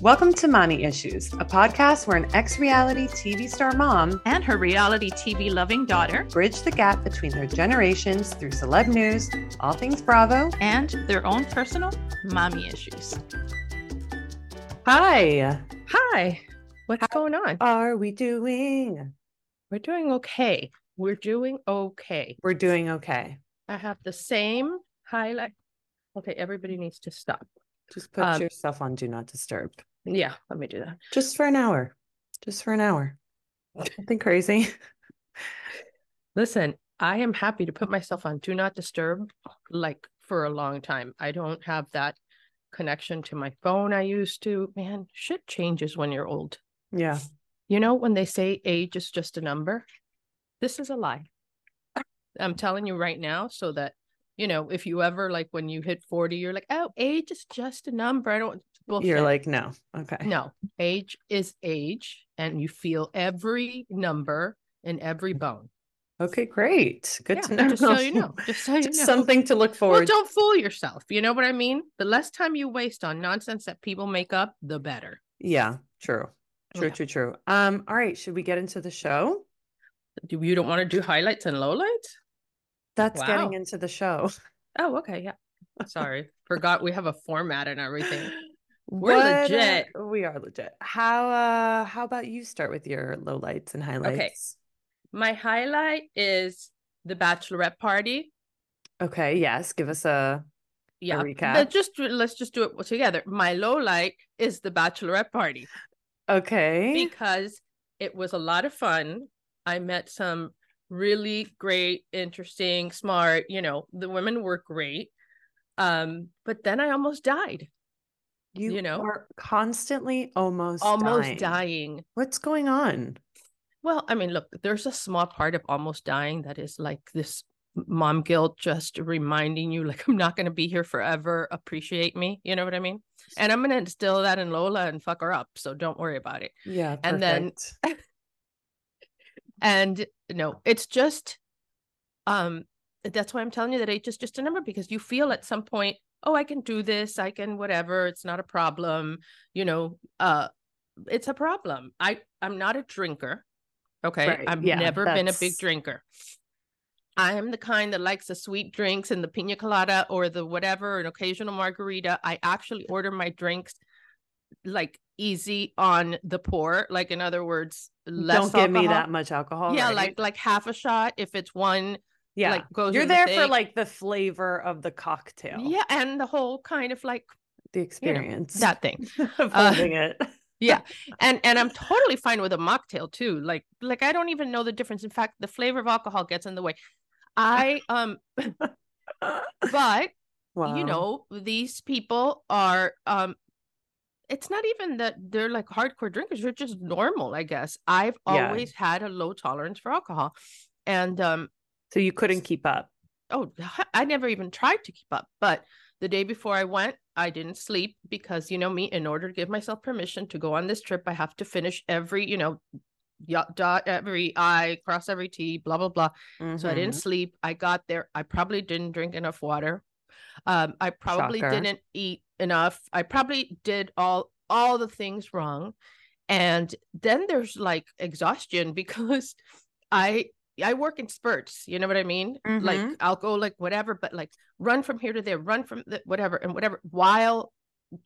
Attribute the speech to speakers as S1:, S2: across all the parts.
S1: Welcome to Mami Issues, a podcast where an ex reality TV star mom
S2: and her reality TV loving daughter
S1: bridge the gap between their generations through celeb news, all things Bravo,
S2: and their own personal mommy issues.
S1: Hi.
S2: Hi. What's
S1: How
S2: going on?
S1: Are we doing?
S2: We're doing okay. We're doing okay.
S1: We're doing okay.
S2: I have the same highlight. Okay, everybody needs to stop.
S1: Just put
S2: Um,
S1: yourself on Do Not Disturb.
S2: Yeah, let me do that.
S1: Just for an hour. Just for an hour. Nothing crazy.
S2: Listen, I am happy to put myself on do not disturb like for a long time. I don't have that connection to my phone I used to. Man, shit changes when you're old.
S1: Yeah.
S2: You know, when they say age is just a number, this is a lie. I'm telling you right now, so that, you know, if you ever like when you hit 40, you're like, oh, age is just a number. I don't, bullshit.
S1: You're like, no. Okay.
S2: no, age is age, and you feel every number in every bone.
S1: Okay, great. Good
S2: Yeah,
S1: to know.
S2: Just so you know. Just so you
S1: Just
S2: know.
S1: something to look
S2: Well,
S1: forward to.
S2: don't fool yourself. You know what I mean? The less time you waste on nonsense that people make up, the better.
S1: Yeah, true. True, true, true. Um, all right, should we get into the show?
S2: Do you don't want to do highlights and lowlights?
S1: That's getting into the show.
S2: Oh, okay, yeah. Sorry, forgot we have a format and everything.
S1: We're
S2: legit.
S1: we are legit. How uh how about you start with your lowlights and highlights? Okay.
S2: My highlight is the bachelorette party.
S1: Okay, yes. Give us a
S2: Yeah,
S1: recap?
S2: but just let's just do it together. My low light is the bachelorette party
S1: okay.
S2: because it was a lot of fun. I met some really great, interesting, smart. You know, the women were great. Um, but then I almost died,
S1: you,
S2: you know,
S1: are constantly almost
S2: almost
S1: dying.
S2: dying.
S1: What's going on?
S2: Well, I mean, look, there's a small part of almost dying that is like this mom guilt, just reminding you, like, I'm not going to be here forever. Appreciate me. You know what I mean? And I'm going to instill that in Lola and fuck her up. So don't worry about it.
S1: Yeah,
S2: And then- And no, it's just, um, that's why I'm telling you that age is just a number because you feel at some point, oh, I can do this. I can whatever. It's not a problem. You know, uh, it's a problem. I I'm not a drinker. Okay,
S1: Right,
S2: I've
S1: yeah,
S2: never been a big drinker. I am the kind that likes the sweet drinks and the pina colada or the whatever, an occasional margarita. I actually order my drinks like easy on the pour. Like in other words, less
S1: Don't give me that much alcohol.
S2: yeah,
S1: right?
S2: like like half a shot if it's one.
S1: Yeah.
S2: like, goes
S1: You're
S2: in the
S1: there for like the flavor of the cocktail.
S2: Yeah, and the whole kind of like
S1: The experience.
S2: that thing.
S1: of
S2: Uh,
S1: holding it.
S2: Yeah. And and I'm totally fine with a mocktail too. Like like I don't even know the difference. In fact, the flavor of alcohol gets in the way. I um but
S1: wow.
S2: you know, these people are um it's not even that they're like hardcore drinkers, they're just normal, I guess. I've
S1: Yeah.
S2: always had a low tolerance for alcohol. And um
S1: So you couldn't keep up.
S2: oh I never even tried to keep up. But the day before I went, I didn't sleep because you know me, in order to give myself permission to go on this trip, I have to finish every, you know, dot every I, cross every T, blah blah blah. So I didn't
S1: Mhm.
S2: sleep. I got there. I probably didn't drink enough water. Um, I probably
S1: Shocker.
S2: didn't eat enough. I probably did all all the things wrong. And then there's like exhaustion because I I work in spurts. You know what I mean? Like
S1: Mhm.
S2: I'll go like whatever, but like run from here to there, run from the, whatever and whatever while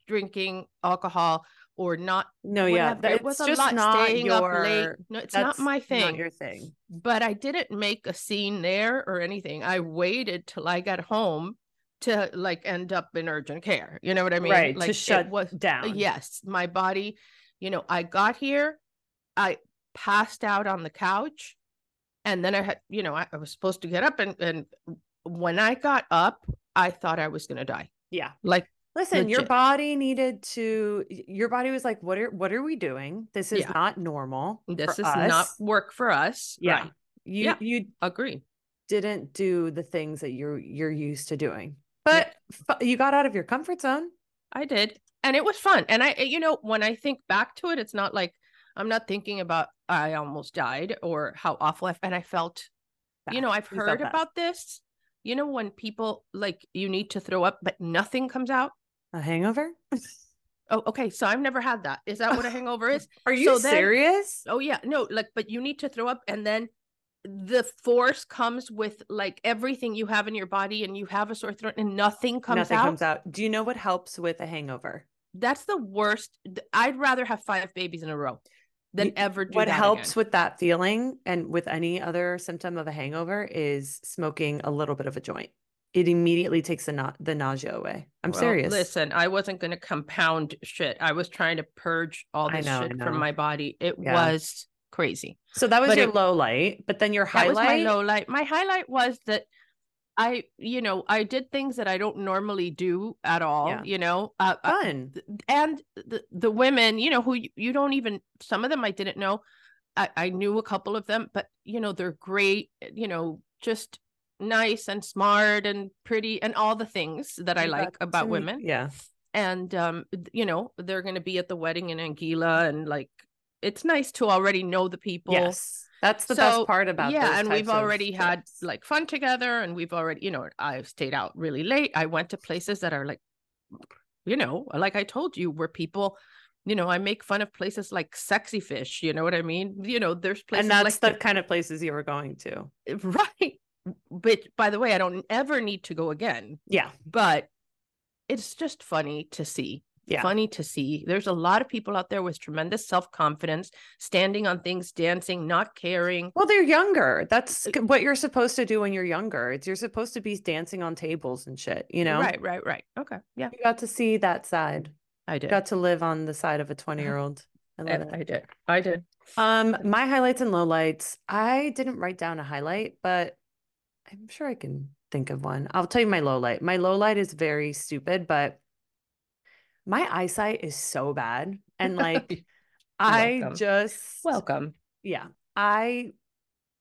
S2: drinking alcohol or not.
S1: No, yeah.
S2: whatever.
S1: that-
S2: it was a
S1: just
S2: lot
S1: not
S2: staying
S1: your,
S2: up late. No, it's not my thing
S1: Not your thing.
S2: but I didn't make a scene there or anything. I waited till I got home to like end up in urgent care. You know what I mean?
S1: right.
S2: Like
S1: to
S2: it
S1: shut
S2: was
S1: down.
S2: yes, my body, you know, I got here, I passed out on the couch, and then I had, you know, I, I was supposed to get up and and when I got up, I thought I was gonna die.
S1: Yeah.
S2: Like
S1: Listen, your body needed to your body was like, what are what are we doing? This is
S2: Yeah.
S1: not normal.
S2: this is not work for us.
S1: Yeah.
S2: Right.
S1: You
S2: Yeah.
S1: you
S2: Agree.
S1: didn't do the things that you're you're used to doing. But f- you got out of your comfort zone.
S2: I did. And it was fun. And I, you know, when I think back to it, it's not like I'm not thinking about I almost died or how awful I, and I felt, you know, I've
S1: You
S2: heard about this. You know, when people like you need to throw up, but nothing comes out.
S1: a hangover.
S2: Oh, okay. So I've never had that. Is that what a hangover is?
S1: Are you
S2: So then-
S1: serious?
S2: Oh yeah, no, like but you need to throw up and then the force comes with like everything you have in your body and you have a sore throat and nothing comes
S1: Nothing
S2: out.
S1: comes out. Do you know what helps with a hangover?
S2: That's the worst. I'd rather have five babies in a row than ever do
S1: what helps
S2: again.
S1: with that feeling and with any other symptom of a hangover is smoking a little bit of a joint. It immediately takes the na- the nausea away. I'm
S2: Well,
S1: serious.
S2: Listen, I wasn't going to compound shit. I was trying to purge all this
S1: know,
S2: shit from my body. It
S1: Yeah.
S2: was crazy.
S1: So that was
S2: But
S1: your
S2: it-
S1: low light, but then your
S2: That
S1: highlight.
S2: was my low light. My highlight was that I, you know, I did things that I don't normally do at all.
S1: Yeah.
S2: You know, uh, uh,
S1: Fun.
S2: and the the women, you know, who you, you don't even some of them I didn't know. I, I knew a couple of them, but you know, they're great, you know, just nice and smart and pretty and all the things that I
S1: You
S2: like about
S1: to meet-
S2: women.
S1: Yeah.
S2: And um, you know, they're gonna be at the wedding in Anguilla and like it's nice to already know the people.
S1: Yes. That's the
S2: So,
S1: best part about
S2: yeah
S1: those
S2: and we've
S1: types of
S2: already had
S1: trips.
S2: like fun together and we've already you know i've stayed out really late i went to places that are like you know like i told you where people you know i make fun of places like sexy fish you know what i mean you know there's places
S1: and that's
S2: like
S1: the
S2: that-
S1: kind of places you were going to.
S2: right but by the way i don't ever need to go again
S1: Yeah.
S2: but it's just funny to see
S1: Yeah.
S2: funny to see there's a lot of people out there with tremendous self-confidence standing on things dancing not caring
S1: Well, they're younger. That's what you're supposed to do when you're younger. It's you're supposed to be dancing on tables and shit, you know?
S2: right right right okay yeah
S1: You got to see that side.
S2: i
S1: You
S2: did
S1: got to live on the side of a 20 year old. I love
S2: I,
S1: it.
S2: I did. I did.
S1: Um, my highlights and lowlights. I didn't write down a highlight, but I'm sure I can think of one. I'll tell you my low light. My low light is very stupid, but my eyesight is so bad. And like I
S2: welcome.
S1: just
S2: Welcome.
S1: yeah, I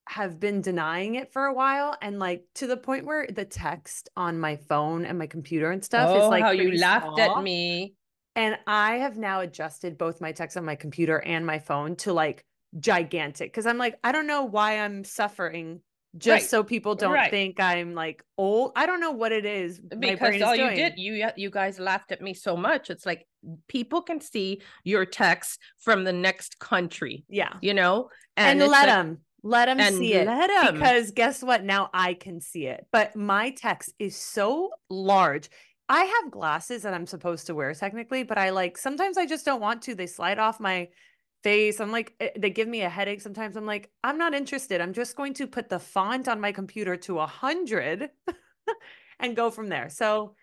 S1: have been denying it for a while and like to the point where the text on my phone and my computer and stuff is oh, like
S2: Oh, how you laughed at me.
S1: And I have now adjusted both my text on my computer and my phone to like gigantic because I'm like, I don't know why I'm suffering just
S2: Right.
S1: so people don't
S2: Right.
S1: think I'm like old. I don't know what it is.
S2: Because
S1: is
S2: all you did, you uh, you guys laughed at me so much. It's like people can see your text from the next country,
S1: Yeah.
S2: you know,
S1: And,
S2: it's
S1: let
S2: like-
S1: them, let them
S2: and
S1: see it.
S2: let 'em.
S1: Because guess what? Now I can see it. But my text is so large. I have glasses that I'm supposed to wear technically, but I like sometimes I just don't want to. They slide off my face. I'm like, eh, they give me a headache. Sometimes I'm like, I'm not interested. I'm just going to put the font on my computer to a hundred and go from there. So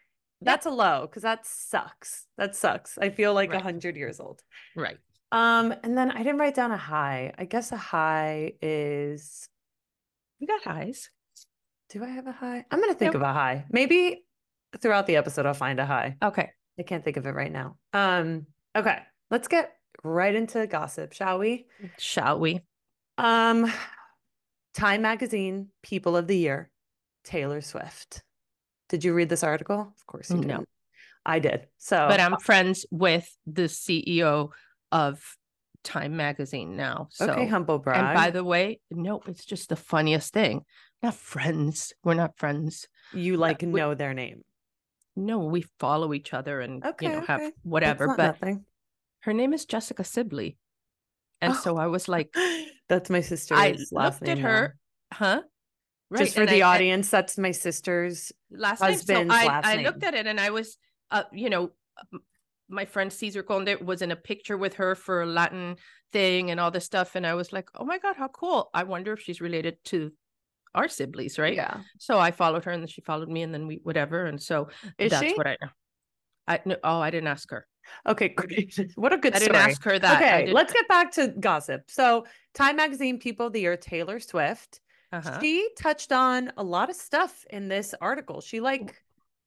S1: that's a low because that sucks. That sucks. I feel like a
S2: Right.
S1: hundred years old.
S2: right.
S1: Um, and then I didn't write down a high. I guess a high is
S2: we got highs.
S1: do I have a high? I'm gonna think
S2: Yep.
S1: of a high. Maybe throughout the episode I'll find a high.
S2: Okay.
S1: I can't think of it right now. Um, okay, let's get right into gossip, shall we?
S2: Shall we?
S1: Um, Time Magazine People of the Year, Taylor Swift. Did you read this article? Of course you
S2: No.
S1: did. I did. So
S2: But I'm friends with the CEO of Time Magazine now. So
S1: okay, humble brag.
S2: and by the way, nope, it's just the funniest thing. Not friends. We're not friends.
S1: you like
S2: we-
S1: know their name.
S2: No, we follow each other and
S1: Okay,
S2: you know have
S1: okay. That's
S2: whatever. But
S1: nothing.
S2: Her name is Jessica Sibley. And
S1: Oh.
S2: so I was like,
S1: That's my sister's
S2: I
S1: last
S2: looked at
S1: name. now.
S2: her, huh?
S1: Just for
S2: and
S1: the
S2: I- I-
S1: audience, that's my sister's.
S2: last name. So I,
S1: last
S2: I looked at it and I was, uh, you know, my friend Cesar Conde was in a picture with her for a Latin thing and all this stuff. And I was like, oh my God, how cool. I wonder if she's related to our siblings, right?
S1: Yeah.
S2: So I followed her and then she followed me and then we, whatever. And so
S1: Is
S2: that's
S1: she?
S2: what I know. I no, oh, I didn't ask her.
S1: Okay, great. What a good story.
S2: I didn't ask her that.
S1: Okay, let's get back to gossip. So, Time Magazine People of the Year, Taylor Swift.
S2: Uh-huh.
S1: She touched on a lot of stuff in this article. She like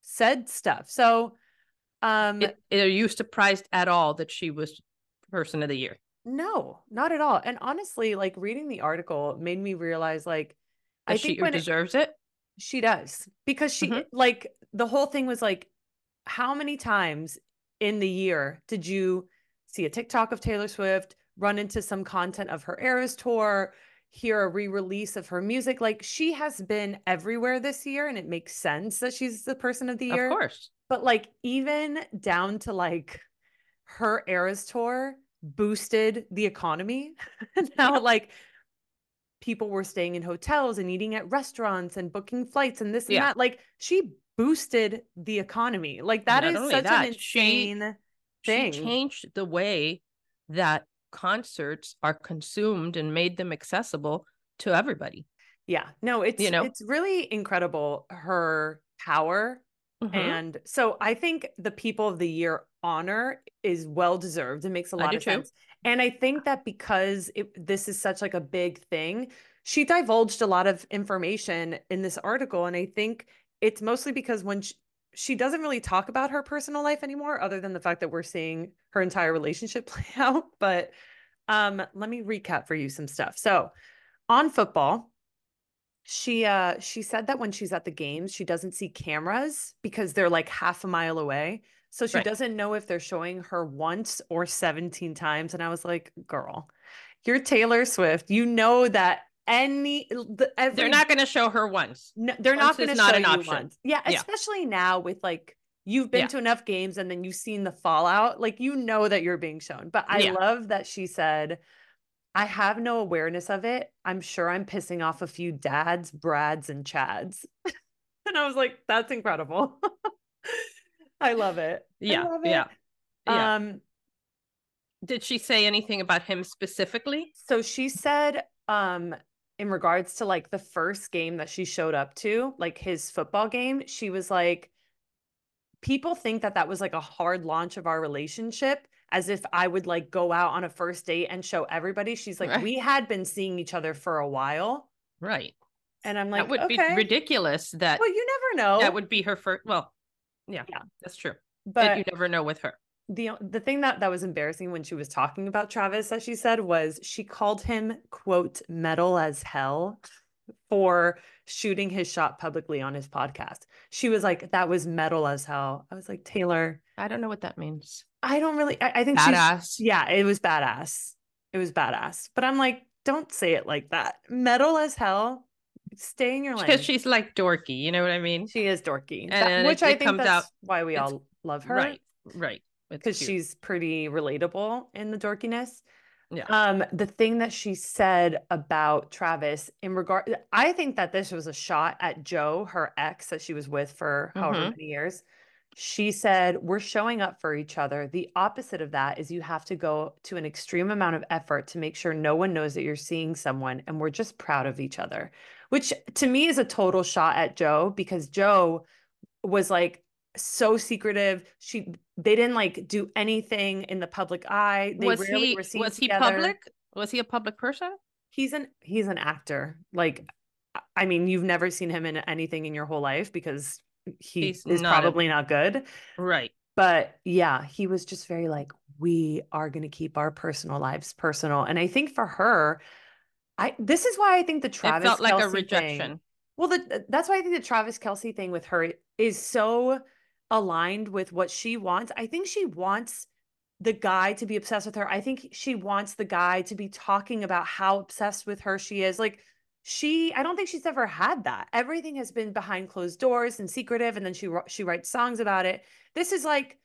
S1: said stuff. So, um,
S2: I- are you surprised at all that she was person of the year?
S1: no, not at all. And honestly, like reading the article made me realize, like, I
S2: That she
S1: think when it-
S2: deserves it?
S1: She does because she
S2: Mhm.
S1: like the whole thing was like, how many times in the year did you see a TikTok of Taylor Swift, run into some content of her Eras tour, hear a re-release of her music? Like she has been everywhere this year, and it makes sense that she's the person of the year.
S2: Of course.
S1: But like even down to like her Eras tour boosted the economy. now, like people were staying in hotels and eating at restaurants and booking flights and this and
S2: Yeah.
S1: that. Like she boosted the economy. Like that
S2: Not
S1: is such
S2: that,
S1: an insane
S2: She
S1: thing.
S2: changed the way that concerts are consumed and made them accessible to everybody.
S1: yeah. No, it's you
S2: know?
S1: it's really incredible her power
S2: Mhm.
S1: And so I think the People of the Year honor is well deserved. It makes a lot of
S2: too.
S1: sense. And I think that because it, this is such like a big thing, she divulged a lot of information in this article. And I think it's mostly because when she, she doesn't really talk about her personal life anymore, other than the fact that we're seeing her entire relationship play out. But um, let me recap for you some stuff. So on football, she uh she said that when she's at the games she doesn't see cameras because they're like half a mile away so she
S2: Right.
S1: doesn't know if they're showing her once or 17 times and i was like girl you're taylor swift you know that any the, every,
S2: They're not going to show her once.
S1: no, they're not going to
S2: not
S1: show
S2: an option.
S1: once yeah,
S2: Yeah.
S1: especially now with like you've been
S2: Yeah.
S1: to enough games and then you've seen the fallout like you know that you're being shown but i
S2: Yeah.
S1: love that she said I have no awareness of it. I'm sure I'm pissing off a few dads, Brads, and Chads. and I was like, that's incredible. I love it. I
S2: Yeah,
S1: love it.
S2: yeah, yeah.
S1: Um,
S2: Did she say anything about him specifically?
S1: so she said, um, in regards to like the first game that she showed up to, like his football game, she was like, people think that that was like a hard launch of our relationship as if I would like go out on a first date and show everybody. She's like,
S2: Right.
S1: we had been seeing each other for a while.
S2: Right.
S1: And I'm like,
S2: that would
S1: okay.
S2: be ridiculous that
S1: Well, you never know.
S2: that would be her first. Well, yeah,
S1: Yeah.
S2: that's true. But
S1: but
S2: you never know with her.
S1: The the thing that that was embarrassing when she was talking about Travis, as she said, was she called him quote metal as hell for shooting his shot publicly on his podcast. She was like, "That was metal as hell." I was like, Taylor,
S2: I don't know what that means.
S1: I don't really. I, I think she's
S2: Badass.
S1: yeah, it was badass. It was badass. But I'm like, don't say it like that. Metal as hell. Stay in your lane.
S2: Because she's like dorky. You know what I mean?
S1: she is dorky,
S2: And
S1: That- which
S2: it-
S1: I think
S2: comes
S1: that's
S2: out-
S1: why we all love her.
S2: Right. Right.
S1: Because she's pretty relatable in the dorkiness.
S2: Yeah.
S1: Um, the thing that she said about Travis in regard, I think that this was a shot at Joe, her ex that she was with for however
S2: Mhm.
S1: many years. She said, We're showing up for each other. The opposite of that is you have to go to an extreme amount of effort to make sure no one knows that you're seeing someone. And we're just proud of each other, which to me is a total shot at Joe because Joe was like so secretive. She they didn't like do anything in the public eye. They
S2: was he was he
S1: together.
S2: public? Was he a public person?
S1: He's an he's an actor. Like I- mean, you've never seen him in anything in your whole life because he
S2: He's
S1: is
S2: not a-
S1: probably not good.
S2: Right.
S1: But yeah, he was just very like, we are going to keep our personal lives personal. And I think for her, I this is why I think the Travis
S2: it felt like a
S1: Kelce thing-
S2: rejection.
S1: well, the, that's why I think the Travis Kelce thing with her is so aligned with what she wants. I think she wants the guy to be obsessed with her. I think she wants the guy to be talking about how obsessed with her she is. Like she, I don't think she's ever had that. Everything has been behind closed doors and secretive, and then she she writes songs about it. This is like,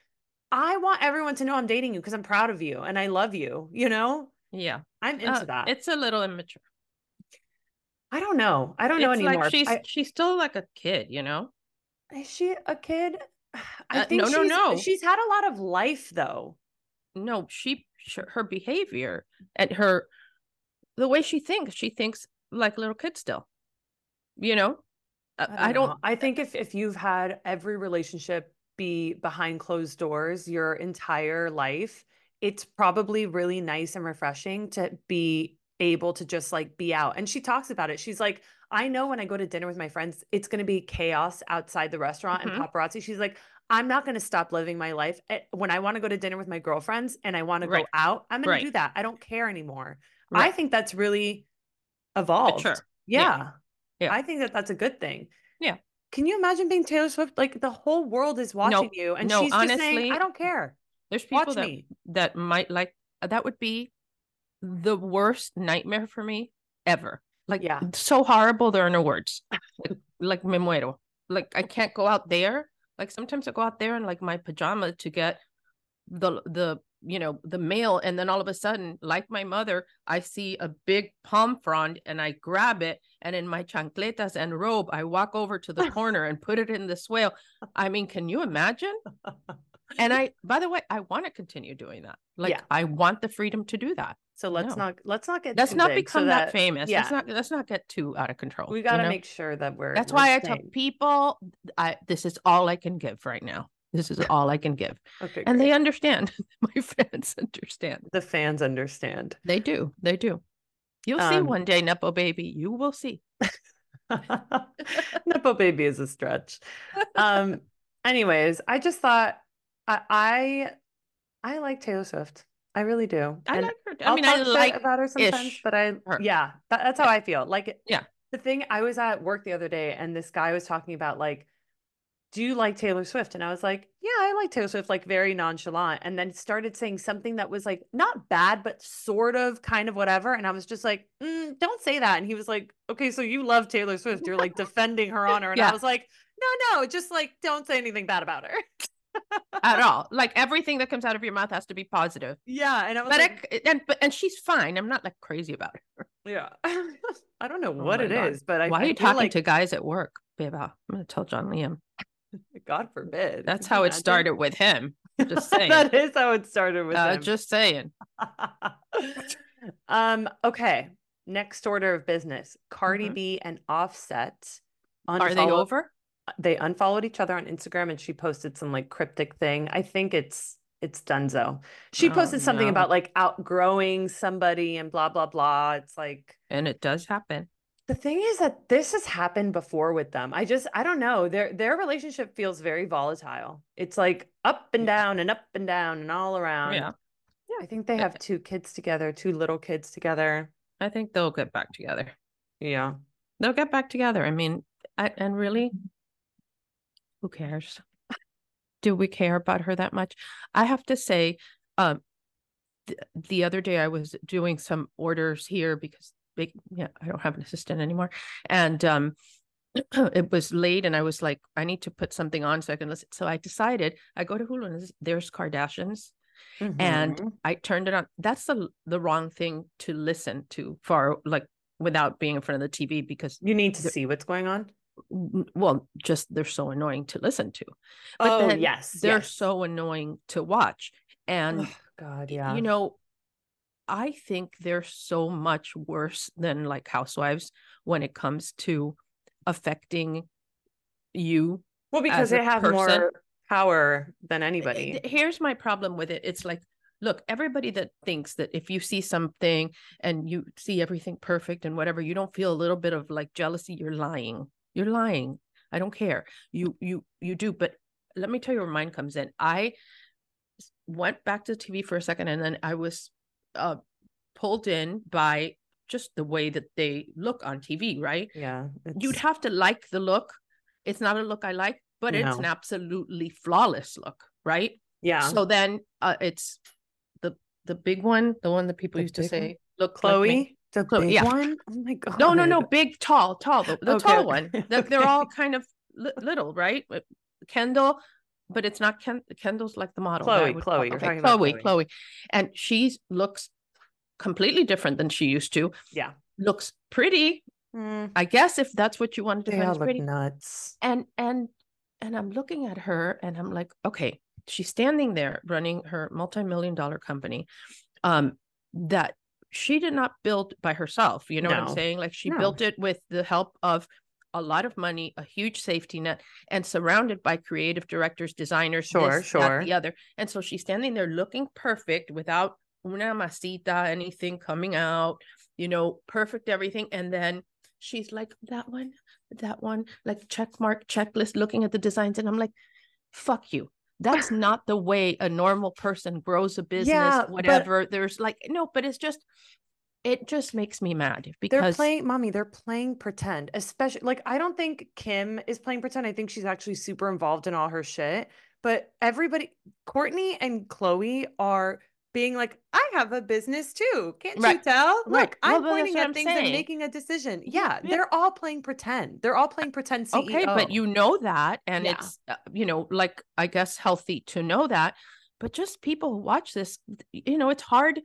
S1: I want everyone to know I'm dating you because I'm proud of you and I love you. You know,
S2: Yeah.
S1: I'm into
S2: Uh,
S1: that.
S2: It's a little immature.
S1: I don't know. I don't know anymore.
S2: like she's
S1: I-
S2: she's still like a kid, you know?
S1: Is she a kid? I
S2: Uh,
S1: think
S2: no, no,
S1: she's,
S2: no.
S1: She's had a lot of life though.
S2: No, she her behavior and her the way she thinks, she thinks like a little kid still. You know? Uh, I don't,
S1: know. I think if if you've had every relationship be behind closed doors your entire life, it's probably really nice and refreshing to be able to just like be out. And she talks about it. She's like, I know when I go to dinner with my friends, it's going to be chaos outside the restaurant
S2: Mhm.
S1: and paparazzi. She's like, I'm not going to stop living my life. Eh, When I want to go to dinner with my girlfriends and I want to go out, I'm going
S2: Right.
S1: to do that. I don't care anymore. I think that's really evolved. Yeah.
S2: Yeah. Yeah.
S1: I think that that's a good thing.
S2: Yeah.
S1: Can you imagine being Taylor Swift? Like the whole world is watching you and
S2: no,
S1: she's just saying, I don't care.
S2: there's people
S1: Watch
S2: that
S1: me.
S2: that might like that would be the worst nightmare for me ever. Like
S1: Yeah.
S2: so horrible there are no words. Like, like me muero. Like I can't go out there. Like sometimes I go out there in like my pajama to get the the you know, the mail. And then all of a sudden, like my mother, I see a big palm frond and I grab it. And in my chancletas and robe, I walk over to the corner and put it in the swale. I mean, can you imagine? And I, by the way, I want to continue doing that. Like,
S1: Yeah.
S2: I want the freedom to do that.
S1: So let's
S2: No.
S1: not let's not get
S2: Let's
S1: too
S2: not
S1: big so
S2: become that, famous.
S1: yeah.
S2: Let's not, let's not get too out of control.
S1: We got to
S2: know?
S1: make sure that we're.
S2: That's
S1: we're
S2: why I tell people, I, this is all I can give right now. This is all I can give.
S1: Okay,
S2: And they understand. My fans understand.
S1: the fans understand.
S2: They do. They do. You'll see
S1: Um,
S2: one day, Nepo baby. You will see.
S1: Nepo baby is a stretch. Um. anyways, I just thought I I, I like Taylor Swift. I really do.
S2: I
S1: And
S2: like her. I
S1: I'll
S2: mean, I
S1: talk shit
S2: like
S1: about her sometimes,
S2: ish
S1: but I
S2: her.
S1: yeah, that, that's how I feel. Like
S2: Yeah.
S1: the thing I was at work the other day and this guy was talking about like, do you like Taylor Swift? And I was like, yeah, I like Taylor Swift, like very nonchalant. And then started saying something that was like not bad, but sort of kind of whatever. And I was just like, mm, don't say that. And he was like, okay, so you love Taylor Swift. You're like defending her honor. And
S2: Yeah.
S1: I was like, no, no, just like don't say anything bad about her.
S2: at all. Like everything that comes out of your mouth has to be positive.
S1: Yeah. And I was
S2: But
S1: like,
S2: I, and but and she's fine. I'm not like crazy about her.
S1: yeah. I don't know
S2: Oh
S1: what
S2: my
S1: it is,
S2: God.
S1: but I
S2: Why are you talking
S1: like,
S2: to guys at work, babe? I'm gonna tell John Liam.
S1: God forbid.
S2: That's
S1: you
S2: how it
S1: imagine?
S2: started with him. Just saying.
S1: that is how it started with
S2: uh,
S1: him.
S2: just saying.
S1: um, okay. Next order of business. Cardi
S2: Mhm.
S1: B and Offset.
S2: Are they over?
S1: They unfollowed each other on Instagram and she posted some like cryptic thing. I think it's it's Dunzo. She
S2: Oh,
S1: posted something
S2: no.
S1: about like outgrowing somebody and blah blah blah. It's like
S2: And it does happen.
S1: the thing is that this has happened before with them. I just I don't know. Their their relationship feels very volatile. It's like up and down and up and down and all around.
S2: Yeah. Yeah.
S1: I think they have two kids together, two little kids together.
S2: I think they'll get back together.
S1: Yeah.
S2: They'll get back together. I mean, I, and really, who cares? Do we care about her that much? I have to say, um, th- the other day I was doing some orders here because big, yeah, I don't have an assistant anymore, and um, it was late, and I was like, I need to put something on so I can listen. So I decided I go to Hulu and there's- Kardashians, and
S1: Mhm.
S2: I turned it on. That's the the wrong thing to listen to for like without being in front of the TV because
S1: you need to see what's going on.
S2: Well, just they're so annoying to listen to. But
S1: oh,
S2: then
S1: yes.
S2: They're
S1: yes.
S2: so annoying to watch. And
S1: Ugh, God, yeah.
S2: you know, I think they're so much worse than like housewives when it comes to affecting you.
S1: well, because they have
S2: person-
S1: more power than anybody.
S2: Here's my problem with it. It's like, look, everybody that thinks that if you see something and you see everything perfect and whatever, you don't feel a little bit of like jealousy, you're lying. You're lying. I don't care. You you you do, but let me tell you where mine comes in. I went back to TV for a second and then I was uh pulled in by just the way that they look on TV, right?
S1: Yeah.
S2: You'd have to like the look. It's not a look I like, but it's an absolutely flawless look, right?
S1: yeah.
S2: So then uh, it's the the big one, the one that people
S1: The
S2: used to
S1: big one?
S2: say, look,
S1: Khloé, the
S2: Khloé,
S1: big
S2: yeah.
S1: one. Oh my god.
S2: No, no, no, big, tall, tall, the, the
S1: Okay,
S2: tall one. They're, they're all kind of li- little, right? Kendall, but it's not Ken. Kendall's like the model.
S1: Khloé,
S2: would
S1: Khloé,
S2: okay, Khloé,
S1: Khloé.
S2: Khloé, and she looks completely different than she used to.
S1: Yeah.
S2: Looks pretty,
S1: Mm,
S2: I guess, if that's what you wanted to
S1: they all look
S2: pretty.
S1: nuts.
S2: and and and i'm looking at her and i'm like okay she's standing there running her multi-million dollar company um that she did not build by herself you know what i'm saying? Like she
S1: No.
S2: built it with the help of a lot of money a huge safety net and surrounded by creative directors designers
S1: Sure,
S2: this,
S1: sure.
S2: the other. And so she's standing there looking perfect without una masita anything coming out you know perfect everything. And then she's like that one that one like check mark checklist looking at the designs. And i'm like fuck you that's not the way a normal person grows a business
S1: Yeah, but-
S2: whatever there's like no but it's just it just makes me mad because They're
S1: playing, mommy, they're playing pretend, especially like I don't think Kim is playing pretend. I think she's actually super involved in all her shit. But everybody, Kourtney and Khloé are being like, I have a business too. Can't you
S2: Right,
S1: tell?
S2: right.
S1: Look, I'm pointing at
S2: I'm
S1: things and making a decision.
S2: Yeah,
S1: Yeah, they're all playing pretend. They're all playing pretend CEO.
S2: okay but you know that and
S1: Yeah.
S2: it's uh, you know like i guess healthy to know that but just people who watch this, you know, it's hard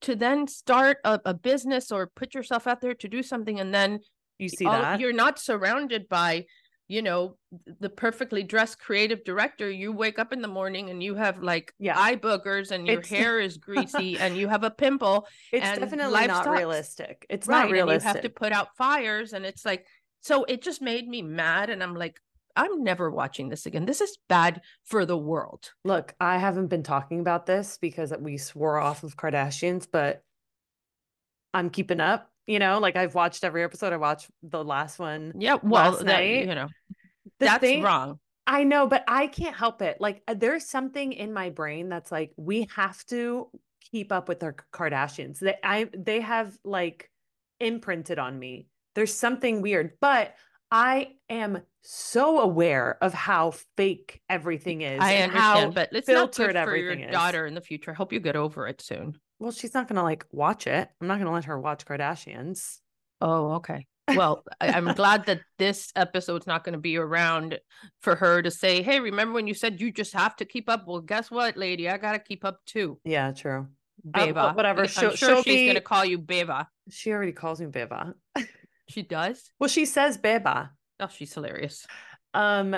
S2: to then start a, a business or put yourself out there to do something and then
S1: You see
S2: all-
S1: that?
S2: you're not surrounded by you know the perfectly dressed creative director you wake up in the morning and you have like
S1: Yeah.
S2: eye boogers and your
S1: It's-
S2: hair is greasy and you have a pimple
S1: It's definitely not
S2: sucks.
S1: realistic. It's
S2: right
S1: not realistic.
S2: you have to put out fires and it's like so it just made me mad and i'm like i'm never watching this again this is bad for the world
S1: Look, I haven't been talking about this because we swore off of Kardashians, but I'm keeping up. You know, like I've watched every episode. I watched the last one.
S2: yeah well that,
S1: night,
S2: you know
S1: The
S2: that's
S1: thing-
S2: wrong
S1: I know, but I can't help it. Like uh, there's something in my brain that's like we have to keep up with their Kardashians. They I they have like imprinted on me. There's something weird, but I am so aware of how fake everything is.
S2: i
S1: and
S2: understand
S1: how
S2: but it's not
S1: filtered
S2: good for your
S1: everything is.
S2: daughter in the future i hope you get over it soon
S1: Well, she's not gonna like watch it. I'm not gonna let her watch Kardashians.
S2: Oh, okay. Well, I, I'm glad that this episode's not going to be around for her to say, "Hey, remember when you said you just have to keep up?" Well, guess what, lady? I got to keep up too,
S1: Yeah, true. Uh,
S2: Beba.
S1: wh- whatever.
S2: I'm
S1: She'll-
S2: sure she's going to call you Beba.
S1: She already calls me Beba.
S2: She does.
S1: Well, she says Beba.
S2: Oh, she's hilarious.
S1: Um,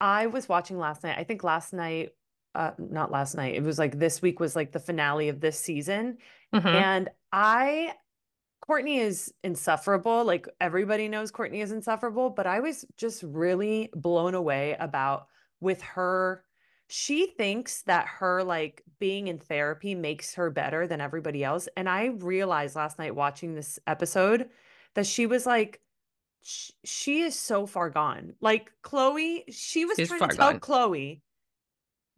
S1: I was watching last night. I think last night, uh, not last night. It was like this week was like the finale of this season,
S2: Mhm.
S1: and I, Kourtney is insufferable. Like everybody knows Kourtney is insufferable, but I was just really blown away about with her. She thinks that her like being in therapy makes her better than everybody else. And I realized last night watching this episode that she was like, sh- she is so far gone. Like Khloé, she was
S2: She's
S1: trying to tell
S2: gone.
S1: Khloé,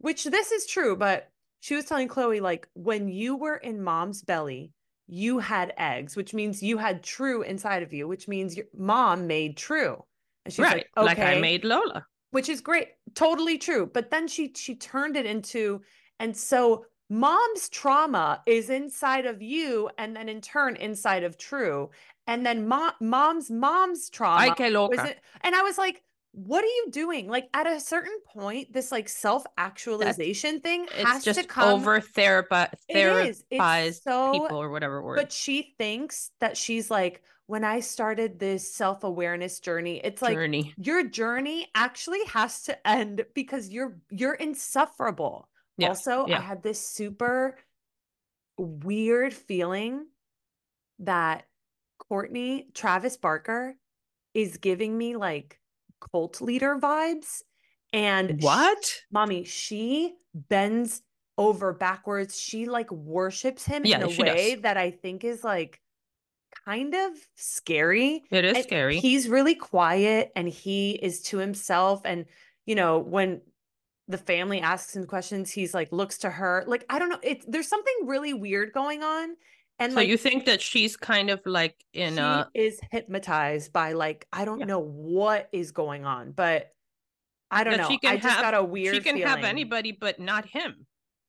S1: which this is true, but she was telling Khloé, like, when you were in mom's belly, you had eggs, which means you had true inside of you, which means your mom made true. And she's
S2: right.
S1: like,
S2: Like I made Lola.
S1: which is great, totally true. But then she she turned it into, and so mom's trauma is inside of you, and then in turn inside of true, and then mom mom's mom's trauma
S2: Ay,
S1: was it, and I was like, what are you doing? Like at a certain point, this like self actualization thing
S2: It's
S1: has
S2: just
S1: to come.
S2: over therapi-
S1: It is. It's
S2: therapized
S1: so-
S2: people or whatever word.
S1: but she thinks that she's like, when I started this self awareness journey, it's like
S2: journey.
S1: your journey actually has to end because you're you're insufferable.
S2: Yeah,
S1: Also,
S2: yeah.
S1: I had this super weird feeling that Kourtney Travis Barker is giving me like cult leader vibes and
S2: What?
S1: mommy she bends over backwards she like worships him
S2: Yeah,
S1: in a way
S2: does.
S1: that i think is like kind of scary
S2: It is
S1: and
S2: scary.
S1: He's really quiet and he is to himself. And, you know, when the family asks him questions, he's like, looks to her. Like, I don't know. It's there's something really weird going on. And
S2: so
S1: like,
S2: you think that she's kind of like in
S1: she
S2: a
S1: is hypnotized by like, I don't
S2: Yeah.
S1: know what is going on, but I don't know.
S2: she can
S1: I just
S2: have
S1: got a weird
S2: she can have anybody but not him.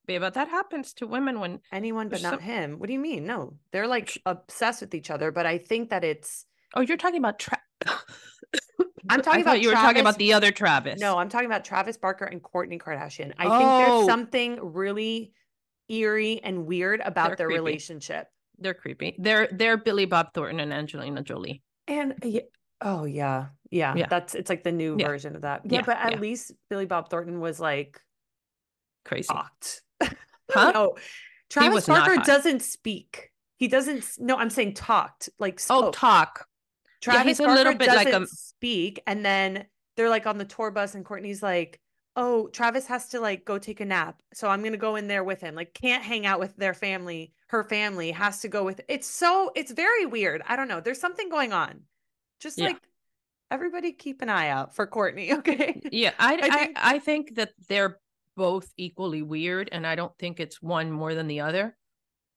S2: Babe, but that happens to women when
S1: anyone but not
S2: some-
S1: him. What do you mean? No, they're like obsessed with each other, but I think that it's
S2: oh you're talking about Tra-
S1: I'm talking
S2: I
S1: about
S2: you were talking about the other Travis.
S1: No, I'm talking about Travis Barker and Kourtney Kardashian. I think there's
S2: Oh.
S1: something really eerie and weird about
S2: They're
S1: their
S2: creepy.
S1: relationship.
S2: They're creepy. They're they're Billy Bob Thornton and Angelina Jolie.
S1: And yeah, oh yeah, yeah,
S2: Yeah.
S1: that's it's like the new
S2: Yeah.
S1: version of that. Yeah,
S2: Yeah,
S1: but at
S2: yeah.
S1: least Billy Bob Thornton was like
S2: Crazy.
S1: talked.
S2: Huh?
S1: no, Travis Barker doesn't speak. He doesn't. No, I'm saying talked. Like
S2: Oh,
S1: spoke.
S2: talk. Yeah,
S1: Travis
S2: he's a
S1: Barker
S2: little bit like a-
S1: doesn't speak, and then they're like on the tour bus, and Kourtney's like, "Oh, Travis has to like go take a nap, so I'm gonna go in there with him. Like, can't hang out with their family. Her family has to go with." It's so it's very weird. I don't know. There's something going on. Just
S2: Yeah.
S1: like everybody, keep an eye out for Kourtney. Okay.
S2: Yeah, I, I,
S1: think-
S2: I think that they're both equally weird, and I don't think it's one more than the other.